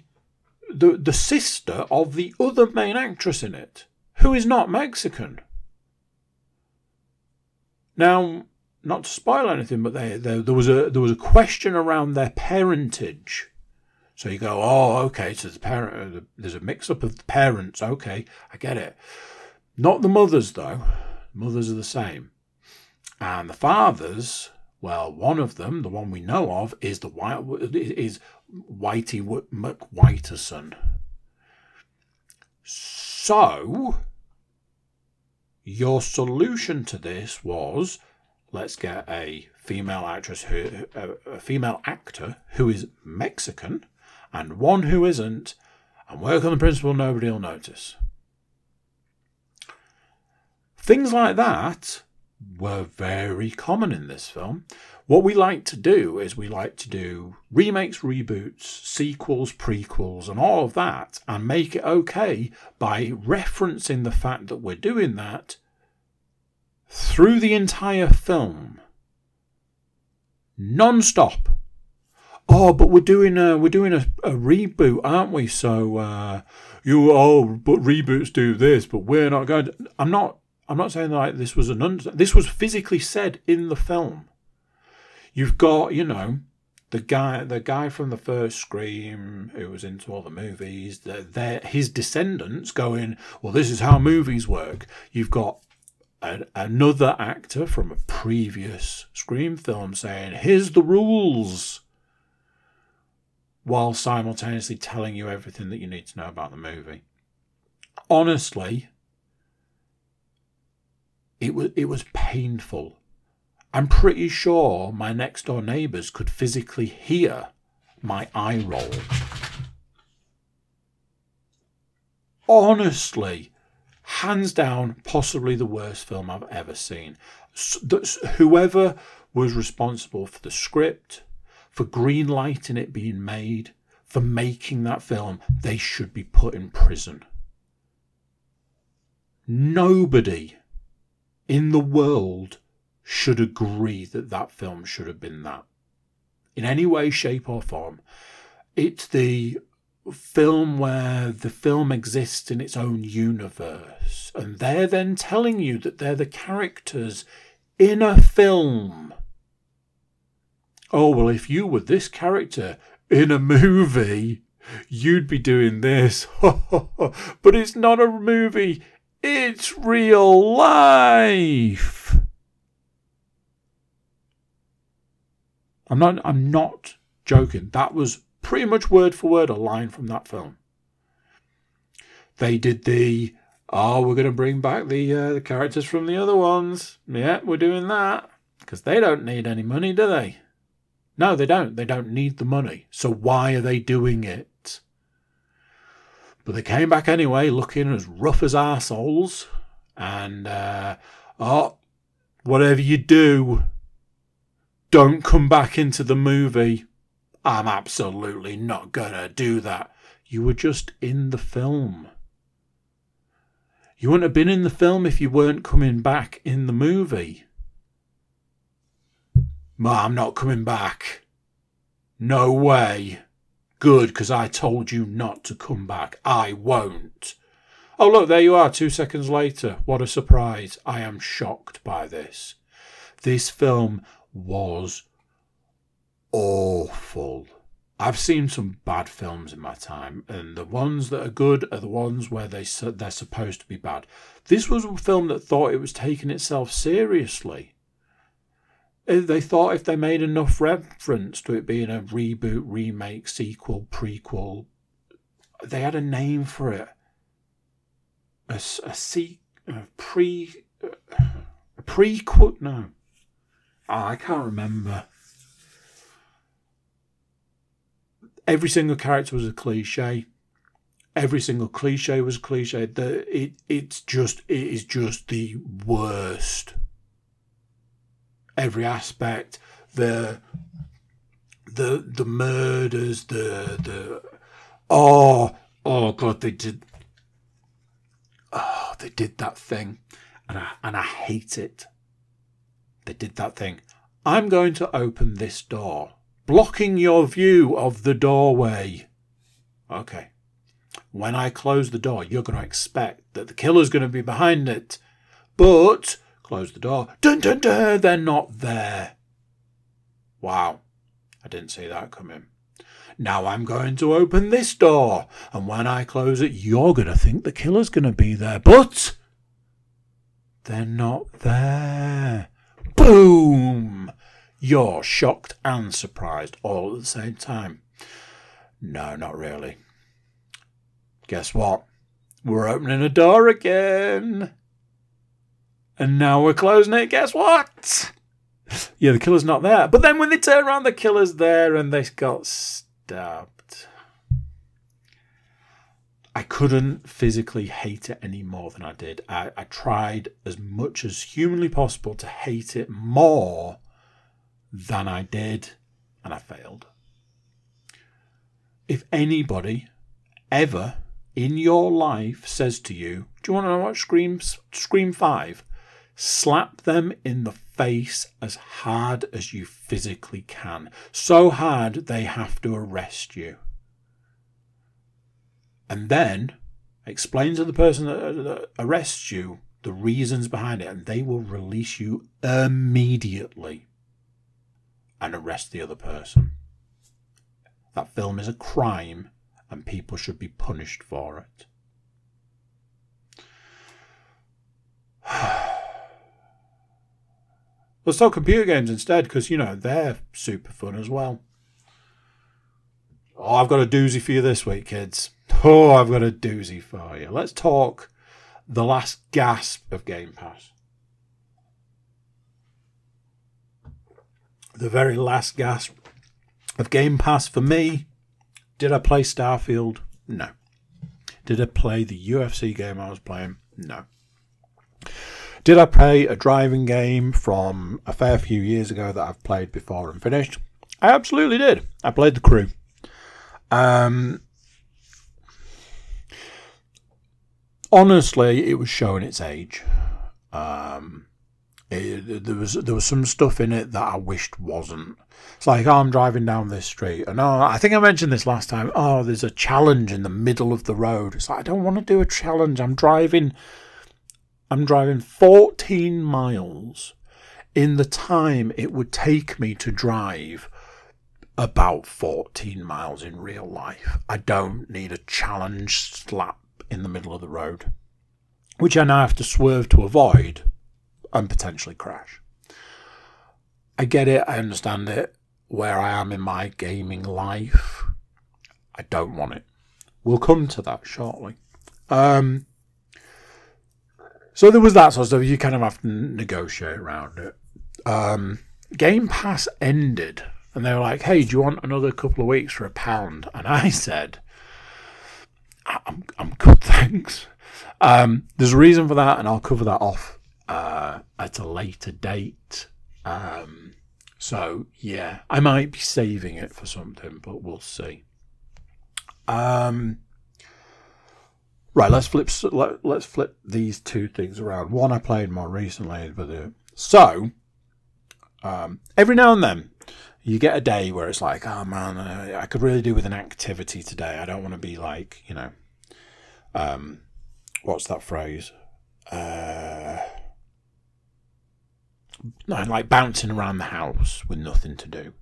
the the sister of the other main actress in it, who is not Mexican. Now, not to spoil anything, but they, they, there was a there was a question around their parentage. So you go, oh, okay, so the parent, uh, there's a mix up of the parents. Okay, I get it. Not the mothers though. Mothers are the same, and the fathers well, one of them, the one we know of, is the white is Whitey McWhiterson. So, your solution to this was let's get a female actress who a, a female actor who is Mexican and one who isn't, and work on the principle nobody will notice. Things like that were very common in this film. What we like to do is we like to do remakes, reboots, sequels, prequels, and all of that, and make it okay by referencing the fact that we're doing that through the entire film, non-stop. Oh, but we're doing a we're doing a, a reboot, aren't we? So uh, you oh, but reboots do this, but we're not going. To, I'm not I'm not saying like this was an under, this was physically said in the film. You've got, you know, the guy the guy from the first Scream who was into all the movies, they his descendants going, well, this is how movies work. You've got a, another actor from a previous Scream film saying, here's the rules, while simultaneously telling you everything that you need to know about the movie. Honestly, it was it was painful. I'm pretty sure my next door neighbours could physically hear my eye roll. Honestly, hands down, possibly the worst film I've ever seen. Whoever was responsible for the script, for green lighting it being made, for making that film, they should be put in prison. Nobody in the world should agree that that film should have been that. In any way, shape, or form. It's the film where the film exists in its own universe, and they're then telling you that they're the characters in a film. Oh, well, if you were this character in a movie, you'd be doing this. but it's not a movie, it's real life. I'm not I'm not joking. That was pretty much word for word a line from that film. They did the oh, we're going to bring back the uh, the characters from the other ones. Yeah, we're doing that because they don't need any money, do they? No, they don't. They don't need the money. So why are they doing it? But they came back anyway, looking as rough as arseholes. And, uh, oh, whatever you do, don't come back into the movie. I'm absolutely not gonna do that. You were just in the film. You wouldn't have been in the film if you weren't coming back in the movie. Ma, I'm not coming back. No way. Good, because I told you not to come back. I won't. Oh, look, there you are, two seconds later. What a surprise. I am shocked by this. This film was awful. I've seen some bad films in my time, and the ones that are good are the ones where they they're supposed to be bad. This was a film that thought it was taking itself seriously. They thought if they made enough reference to it being a reboot, remake, sequel, prequel, they had a name for it. A, a, a pre a prequel. No, oh, I can't remember. every single character was a cliche. Every single cliche was a cliche. The it it's just it is just the worst. Every aspect, the the the murders, the the oh oh god, they did oh they did that thing, and I and I hate it. They did that thing. I'm going to open this door blocking your view of the doorway. Okay. When I close the door, you're going to expect that the killer's going to be behind it. But, close the door, dun dun dun, they're not there. Wow. I didn't see that coming. Now I'm going to open this door, and when I close it, you're going to think the killer's going to be there. But, they're not there. Boom! You're shocked and surprised all at the same time. No, not really. Guess what? We're opening a door again. And now we're closing it. Guess what? Yeah, the killer's not there. But then when they turn around, the killer's there and they got stabbed. I couldn't physically hate it any more than I did. I, I tried as much as humanly possible to hate it more than I did, and I failed. If anybody ever in your life says to you, Do you want to watch Scream, Scream 5? Slap them in the face as hard as you physically can. So hard they have to arrest you. And then explain to the person uh, that arrests you the reasons behind it, and they will release you immediately and arrest the other person. That film is a crime and people should be punished for it. Let's talk computer games instead because, you know, they're super fun as well. Oh, I've got a doozy for you this week, kids. Oh, I've got a doozy for you. Let's talk the last gasp of Game Pass. the very last gasp of Game Pass for me. Did I play Starfield? No. Did I play the UFC game I was playing? No. Did I play a driving game from a fair few years ago that I've played before and finished? I absolutely did. I played The Crew. Um, honestly, it was showing its age. Um, it, there was there was some stuff in it that I wished wasn't. It's like oh, I'm driving down this street, and oh, I think I mentioned this last time. Oh, there's a challenge in the middle of the road. It's like I don't want to do a challenge. I'm driving. I'm driving 14 miles in the time it would take me to drive about 14 miles in real life. I don't need a challenge slap in the middle of the road, which I now have to swerve to avoid and potentially crash. I get it, I understand it. Where I am in my gaming life, I don't want it. We'll come to that shortly. Um, so there was that sort of stuff. You kind of have to negotiate around it. Um, Game Pass ended, and they were like, "Hey, do you want another couple of weeks for a pound?" And I said, "I'm, I'm good, thanks." Um, there's a reason for that, and I'll cover that off uh, at a later date. Um, so yeah, I might be saving it for something, but we'll see. Um, right, let's flip. Let, us flip these two things around. One I played more recently, but uh, so um, every now and then you get a day where it's like, oh man, uh, I could really do with an activity today. I don't want to be like, you know, um, what's that phrase? Uh, like bouncing around the house with nothing to do.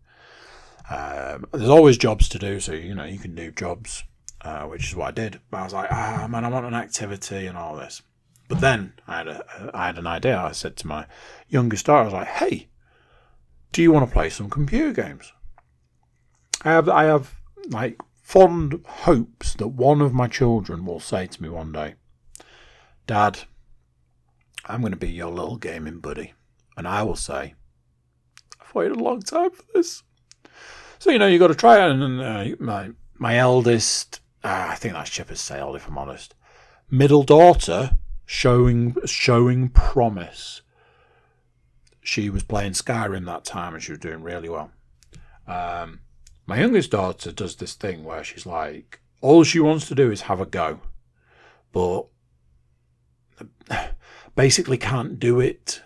Um, there's always jobs to do, so you know you can do jobs, uh, which is what I did. But I was like, ah man, I want an activity and all this. But then I had a, I had an idea. I said to my youngest daughter, I was like, hey, do you want to play some computer games? I have I have like fond hopes that one of my children will say to me one day, Dad, I'm going to be your little gaming buddy. And I will say, I've waited a long time for this. So, you know, you've got to try it. And uh, my, my eldest, uh, I think that's ship has sailed, if I'm honest. Middle daughter showing showing promise. She was playing Skyrim that time and she was doing really well. Um, my youngest daughter does this thing where she's like, all she wants to do is have a go, but basically can't do it.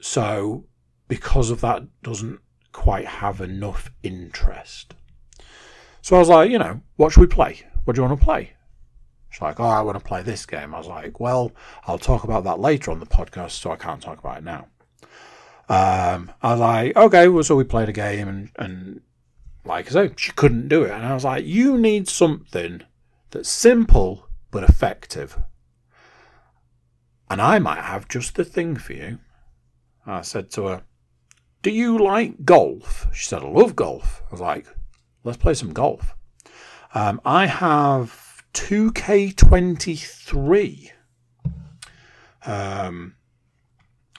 So, because of that, doesn't quite have enough interest. So I was like, you know, what should we play? What do you want to play? She's like, oh, I want to play this game. I was like, well, I'll talk about that later on the podcast, so I can't talk about it now. Um, I was like, okay, well, so we played a game, and, and like I say, she couldn't do it. And I was like, you need something that's simple but effective. And I might have just the thing for you. I said to her, Do you like golf? She said, I love golf. I was like, Let's play some golf. Um, I have 2K23. Um,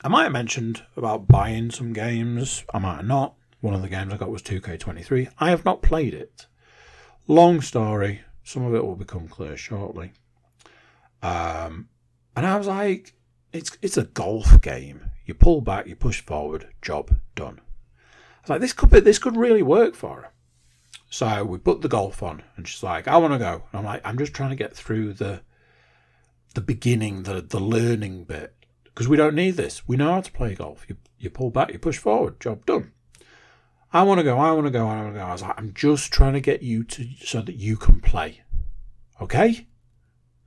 I might have mentioned about buying some games. I might have not. One of the games I got was 2K23. I have not played it. Long story. Some of it will become clear shortly. Um, and I was like, it's it's a golf game. You pull back, you push forward, job done. I was like, this could be, this could really work for her. So we put the golf on, and she's like, I want to go. And I'm like, I'm just trying to get through the the beginning, the the learning bit, because we don't need this. We know how to play golf. You you pull back, you push forward, job done. I want to go, I want to go, I want to go. I was like, I'm just trying to get you to so that you can play. Okay?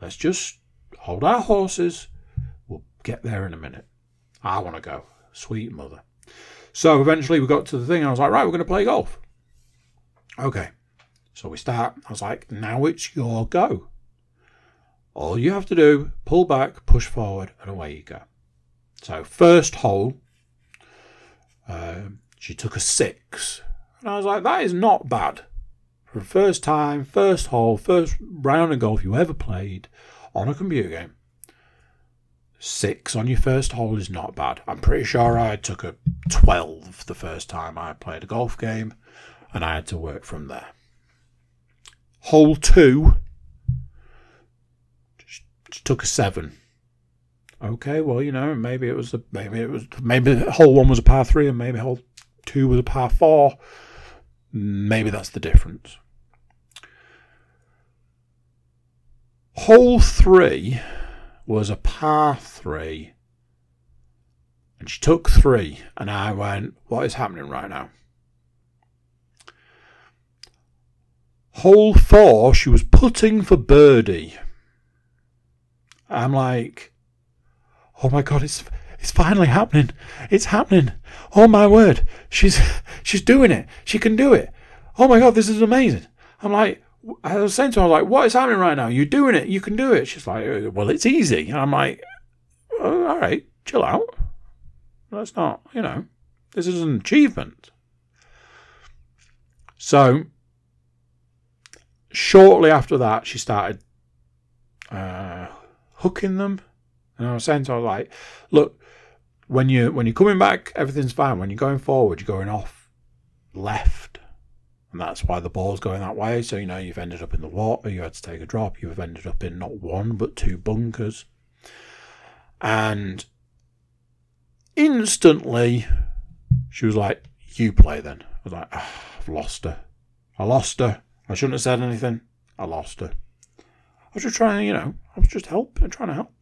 Let's just hold our horses. We'll get there in a minute. I want to go. Sweet mother. So eventually we got to the thing. And I was like, right, we're going to play golf. Okay. So we start. I was like, now it's your go. All you have to do, pull back, push forward, and away you go. So first hole, um, she took a six. And I was like, that is not bad. For first time, first hole, first round of golf you ever played on a computer game. Six on your first hole is not bad. I'm pretty sure I took a 12 the first time I played a golf game, and I had to work from there. Hole two took a seven. Okay, well, you know, maybe it was a maybe it was maybe hole one was a par three, and maybe hole two was a par four. Maybe that's the difference. Hole three was a par three, and she took three, and I went, What is happening right now? Hole four, she was putting for birdie. I'm like, Oh my god, it's it's finally happening. It's happening. Oh my word. She's she's doing it. She can do it. Oh my god, this is amazing. I'm like, I was saying to her, like, what is happening right now? You're doing it. You can do it. She's like, uh, well, it's easy. And I'm like, oh, all right, chill out. That's not, you know, this is an achievement. So, shortly after that, she started uh, hooking them. And I was saying to her, like, look, when you when you're coming back, everything's fine. When you're going forward, you're going off left and that's why the ball's going that way. So, you know, you've ended up in the water, you had to take a drop, you've ended up in not one, but two bunkers. And instantly, she was like, You play then. I was like, oh, I've lost her. I lost her. I shouldn't have said anything. I lost her. I was just trying, you know, I was just helping, trying to help.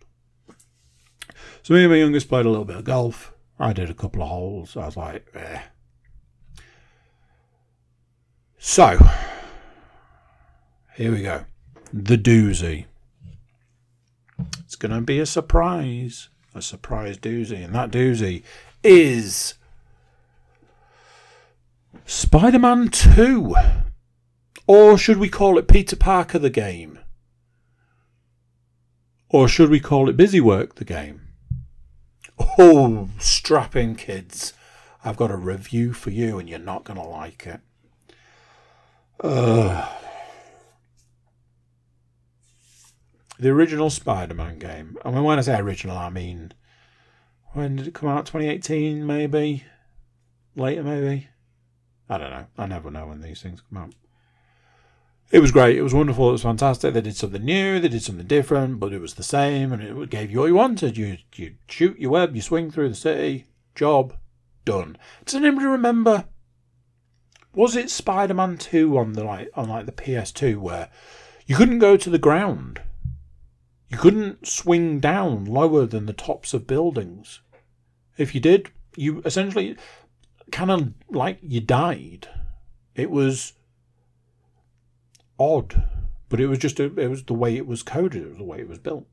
So me and my youngest played a little bit of golf. I did a couple of holes. I was like, eh. So, here we go. The doozy. It's going to be a surprise. A surprise doozy. And that doozy is Spider Man 2. Or should we call it Peter Parker the game? Or should we call it Busy Work the game? Oh, strap in, kids. I've got a review for you, and you're not going to like it. The original Spider Man game. I mean, when I say original, I mean. When did it come out? 2018, maybe? Later, maybe? I don't know. I never know when these things come out. It was great. It was wonderful. It was fantastic. They did something new. They did something different, but it was the same, and it gave you what you wanted. You you shoot your web, you swing through the city. Job done. Does anybody remember? Was it Spider-Man Two on the like on like the PS2 where you couldn't go to the ground? You couldn't swing down lower than the tops of buildings. If you did, you essentially kind of like you died. It was odd, but it was just a, it was the way it was coded. It was the way it was built.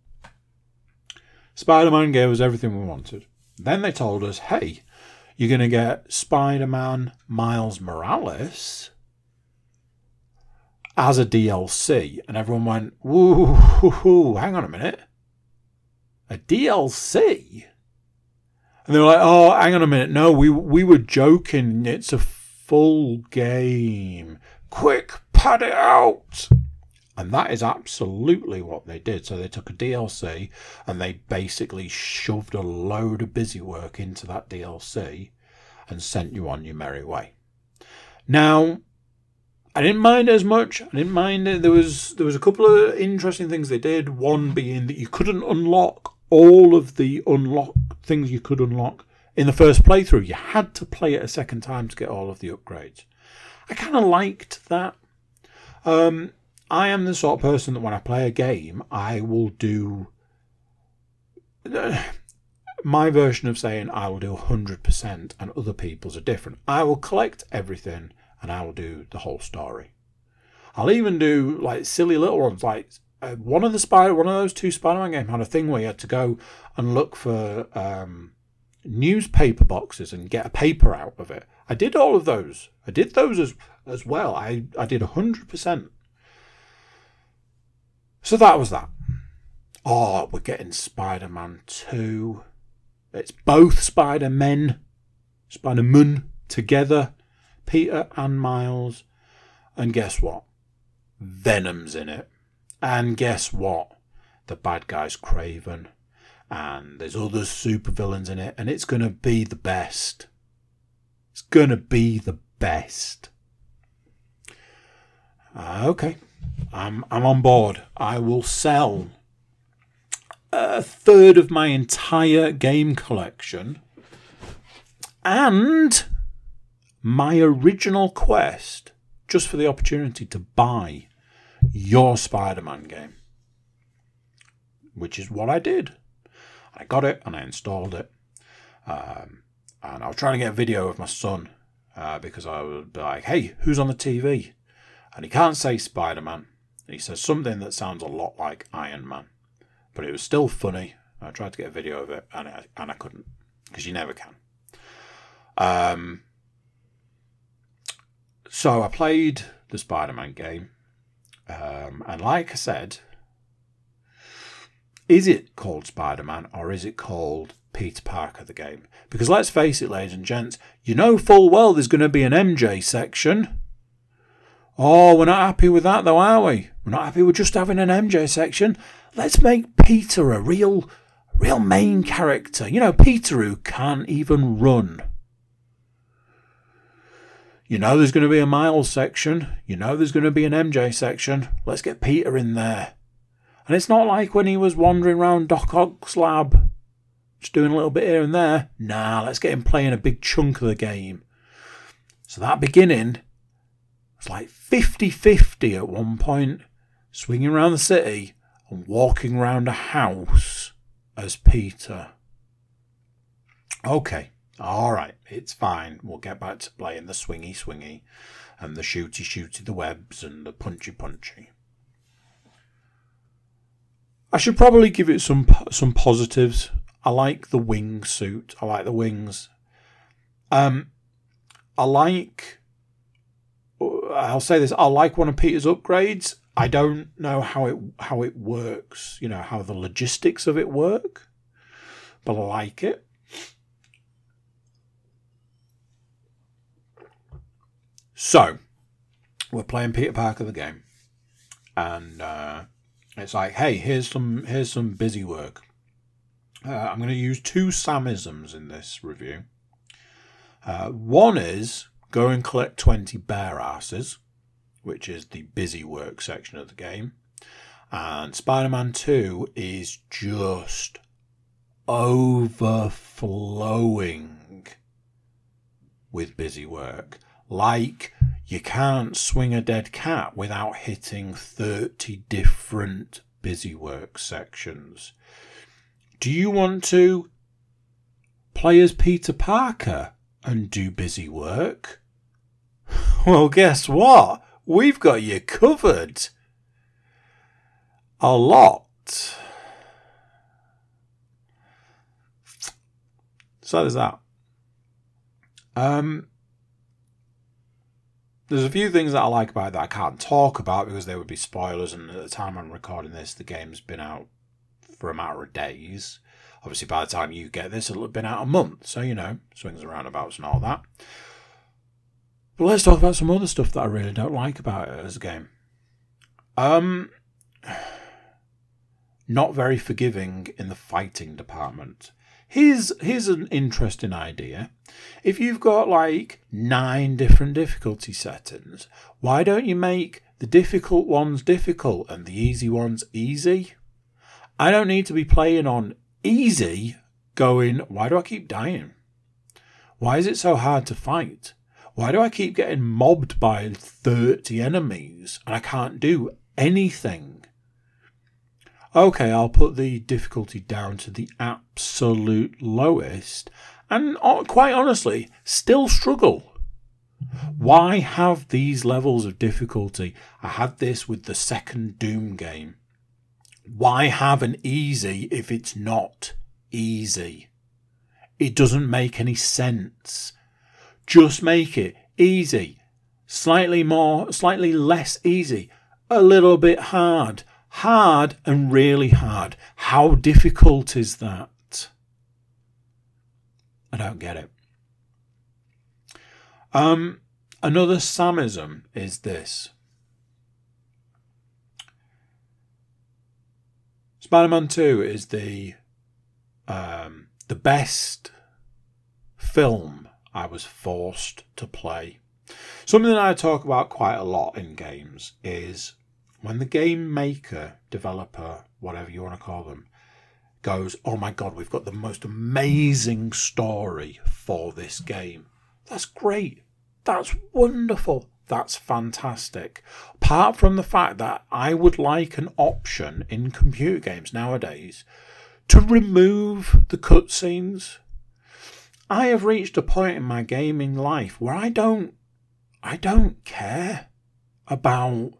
Spider-Man gave us everything we wanted. Then they told us, "Hey, you're going to get Spider-Man Miles Morales." As a DLC, and everyone went, "Woo, hang on a minute, a DLC?" And they were like, "Oh, hang on a minute. No, we we were joking. It's a full game. Quick, pad it out." And that is absolutely what they did. So they took a DLC and they basically shoved a load of busy work into that DLC and sent you on your merry way. Now, I didn't mind as much. I didn't mind it. There was there was a couple of interesting things they did. One being that you couldn't unlock all of the unlock things you could unlock in the first playthrough. You had to play it a second time to get all of the upgrades. I kind of liked that. Um, I am the sort of person that when I play a game, I will do. my version of saying I will do 100% and other people's are different. I will collect everything and I will do the whole story. I'll even do like silly little ones like uh, one of the spider, one of those two Spider-Man games had a thing where you had to go and look for um, newspaper boxes and get a paper out of it. I did all of those. I did those as as well. I I did hundred percent. So that was that. Oh, we're getting Spider-Man two. It's both Spider-Men, Spider-Man together, Peter and Miles, and guess what? Venom's in it. And guess what? The bad guy's Kraven. And there's other supervillains in it. And it's going to be the best. It's going to be the best. Uh, okay. I'm, I'm on board. I will sell a third of my entire game collection and my original quest just for the opportunity to buy your Spider Man game. Which is what I did. I got it and I installed it. Um, and I was trying to get a video of my son uh, because I would be like, hey, who's on the TV? And he can't say Spider Man. He says something that sounds a lot like Iron Man. But it was still funny. I tried to get a video of it and I, and I couldn't because you never can. Um, so I played the Spider Man game um, and like I said, is it called Spider Man or is it called Peter Parker the game? Because let's face it, ladies and gents, you know full well there's going to be an MJ section. Oh, we're not happy with that though, are we? We're not happy with just having an MJ section. Let's make Peter a real, real main character. You know, Peter who can't even run. You know there's going to be a Miles section. You know there's going to be an MJ section. Let's get Peter in there. And it's not like when he was wandering around Doc Ock's lab, just doing a little bit here and there. Nah, let's get him playing a big chunk of the game. So that beginning was like 50 50 at one point, swinging around the city and walking around a house as Peter. Okay. All right, it's fine. We'll get back to playing the swingy swingy and the shooty shooty the webs and the punchy punchy. I should probably give it some some positives. I like the wing suit. I like the wings. Um, I like. I'll say this. I like one of Peter's upgrades. I don't know how it how it works. You know how the logistics of it work, but I like it. So, we're playing Peter Parker the game, and uh, it's like, hey, here's some here's some busy work. Uh, I'm going to use two Samisms in this review. Uh, one is go and collect 20 bear asses, which is the busy work section of the game. And Spider Man 2 is just overflowing with busy work. Like, you can't swing a dead cat without hitting 30 different busy work sections. Do you want to play as Peter Parker and do busy work? Well, guess what? We've got you covered. A lot. So there's that. Um, there's a few things that I like about it that I can't talk about because there would be spoilers, and at the time I'm recording this, the game's been out for a matter of days. Obviously, by the time you get this, it'll have been out a month, so you know, swings and roundabouts and all that. But let's talk about some other stuff that I really don't like about it as a game. Um, not very forgiving in the fighting department. Here's here's an interesting idea. If you've got like nine different difficulty settings, why don't you make the difficult ones difficult and the easy ones easy? I don't need to be playing on easy going, why do I keep dying? Why is it so hard to fight? Why do I keep getting mobbed by 30 enemies and I can't do anything? Okay, I'll put the difficulty down to the absolute lowest and uh, quite honestly, still struggle. Why have these levels of difficulty? I had this with the second Doom game. Why have an easy if it's not easy? It doesn't make any sense. Just make it easy, slightly more, slightly less easy, a little bit hard, hard and really hard. How difficult is that? I don't get it. Um, another Samism is this. Spider-Man Two is the um, the best film I was forced to play. Something that I talk about quite a lot in games is when the game maker, developer, whatever you want to call them, goes, Oh my god, we've got the most amazing story for this game. That's great. That's wonderful. That's fantastic. Apart from the fact that I would like an option in computer games nowadays to remove the cutscenes I have reached a point in my gaming life where I don't I don't care about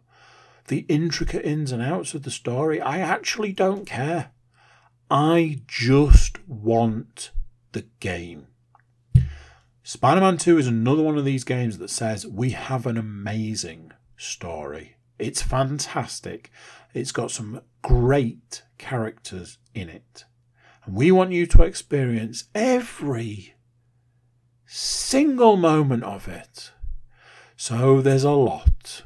the intricate ins and outs of the story. I actually don't care. I just want the game. Spider Man 2 is another one of these games that says we have an amazing story. It's fantastic. It's got some great characters in it. And we want you to experience every single moment of it. So there's a lot.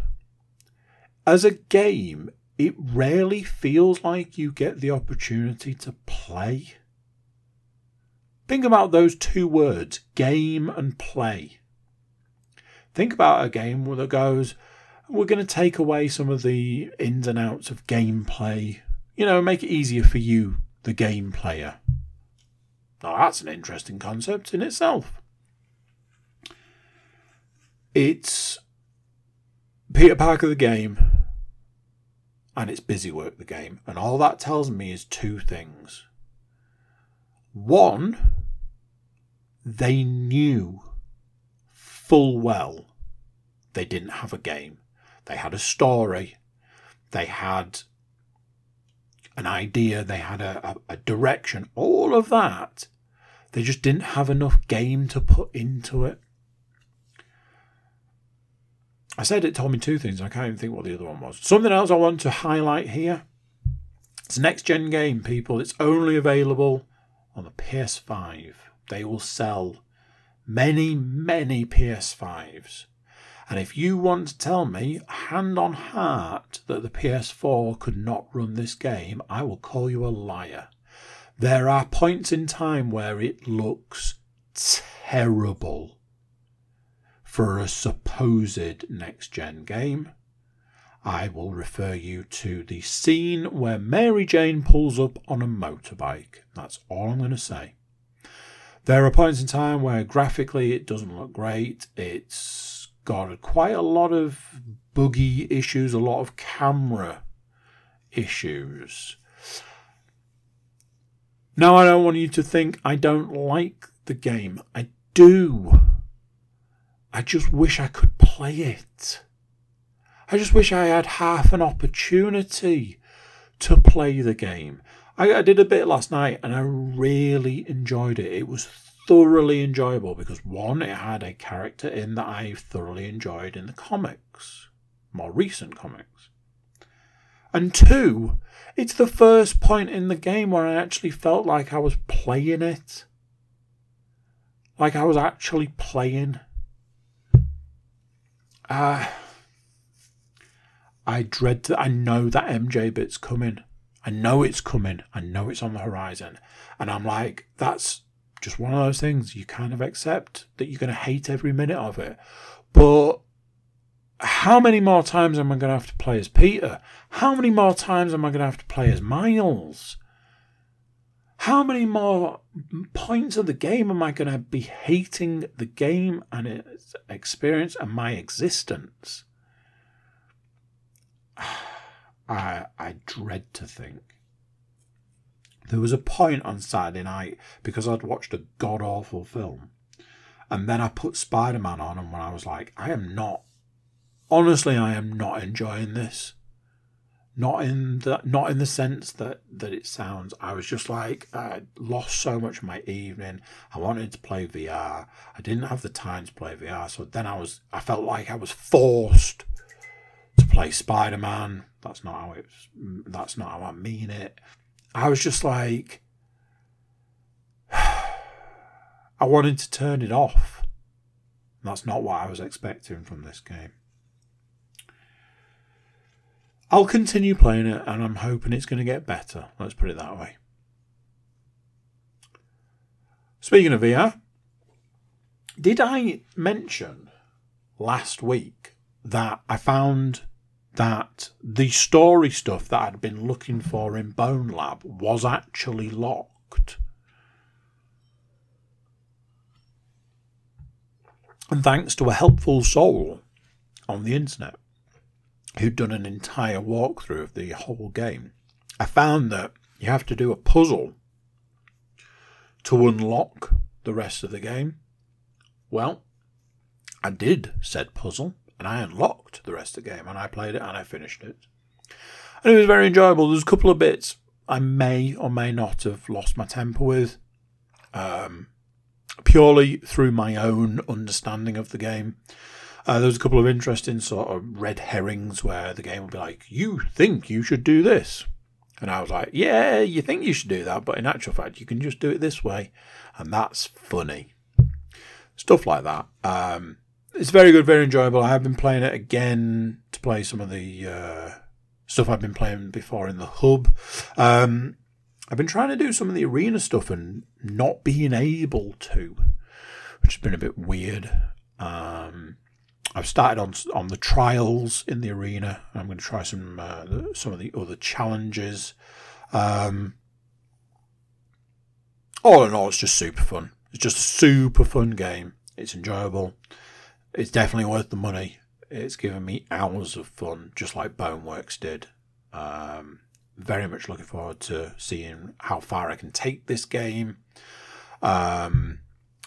As a game, it rarely feels like you get the opportunity to play. Think about those two words, game and play. Think about a game that goes, we're going to take away some of the ins and outs of gameplay, you know, make it easier for you, the game player. Now, that's an interesting concept in itself. It's Peter Parker the game and it's busy work the game. And all that tells me is two things. One, they knew full well they didn't have a game. They had a story. They had an idea. They had a, a, a direction. All of that They just didn't have enough game to put into it. I said it told me two things. I can't even think what the other one was. Something else I want to highlight here. It's a next gen game, people. It's only available on the PS5. They will sell many, many PS5s. And if you want to tell me, hand on heart, that the PS4 could not run this game, I will call you a liar. There are points in time where it looks terrible for a supposed next gen game. I will refer you to the scene where Mary Jane pulls up on a motorbike. That's all I'm going to say. There are points in time where graphically it doesn't look great. It's got quite a lot of buggy issues, a lot of camera issues. Now, I don't want you to think I don't like the game. I do. I just wish I could play it. I just wish I had half an opportunity to play the game. I, I did a bit last night and I really enjoyed it. It was thoroughly enjoyable because one, it had a character in that I thoroughly enjoyed in the comics, more recent comics. And two, it's the first point in the game where I actually felt like I was playing it. Like I was actually playing. Uh, I dread to, I know that MJ bit's coming. I know it's coming. I know it's on the horizon. And I'm like, that's just one of those things you kind of accept that you're going to hate every minute of it. But how many more times am I going to have to play as Peter? How many more times am I going to have to play as Miles? How many more points of the game am I going to be hating the game and its experience and my existence? I I dread to think. There was a point on Saturday night because I'd watched a god awful film, and then I put Spider Man on, and when I was like, I am not, honestly, I am not enjoying this. Not in the not in the sense that that it sounds. I was just like I lost so much of my evening. I wanted to play VR. I didn't have the time to play VR, so then I was I felt like I was forced to play Spider Man. That's not how it's. That's not how I mean it. I was just like, I wanted to turn it off. That's not what I was expecting from this game. I'll continue playing it and I'm hoping it's going to get better. Let's put it that way. Speaking of VR, did I mention last week that I found that the story stuff that I'd been looking for in Bone Lab was actually locked. And thanks to a helpful soul on the internet who'd done an entire walkthrough of the whole game, I found that you have to do a puzzle to unlock the rest of the game. Well, I did said puzzle and I unlocked the rest of the game and I played it and I finished it. And it was very enjoyable. There's a couple of bits I may or may not have lost my temper with, um, purely through my own understanding of the game. Uh, there was a couple of interesting sort of red herrings where the game would be like, "You think you should do this," and I was like, "Yeah, you think you should do that, but in actual fact, you can just do it this way," and that's funny. Stuff like that. Um, it's very good, very enjoyable. I have been playing it again to play some of the uh, stuff I've been playing before in the hub. Um, I've been trying to do some of the arena stuff and not being able to, which has been a bit weird. Um, I've started on on the trials in the arena. I'm going to try some uh, some of the other challenges. Um, all in all, it's just super fun. It's just a super fun game. It's enjoyable it's definitely worth the money. It's given me hours of fun, just like Boneworks did. Um, very much looking forward to seeing how far I can take this game. Um,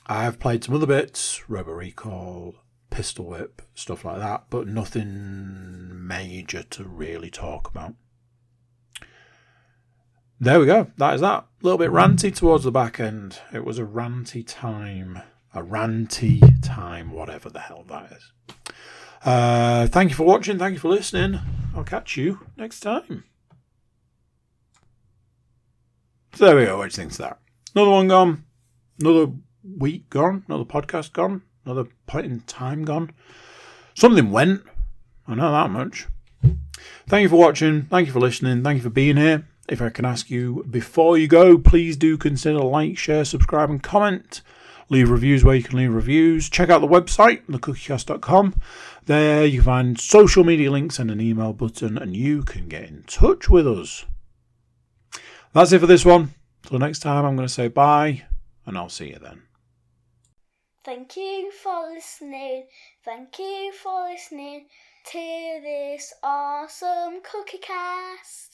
I have played some other bits, Robo Recall, Pistol Whip, stuff like that, but nothing major to really talk about. there we go. That is that. A little bit ranty towards the back end. It was a ranty time. A ranty time, whatever the hell that is. Uh, thank you for watching. Thank you for listening. I'll catch you next time. So there we go. What do you think of that? Another one gone. Another week gone. Another podcast gone. Another point in time gone. Something went. I know that much. Thank you for watching. Thank you for listening. Thank you for being here. If I can ask you before you go, please do consider like, share, subscribe, and comment. Leave reviews where you can leave reviews. Check out the website, thecookiecast.com. There you find social media links and an email button, and you can get in touch with us. That's it for this one. Till next time, I'm going to say bye, and I'll see you then. Thank you for listening. Thank you for listening to this awesome cookie cast.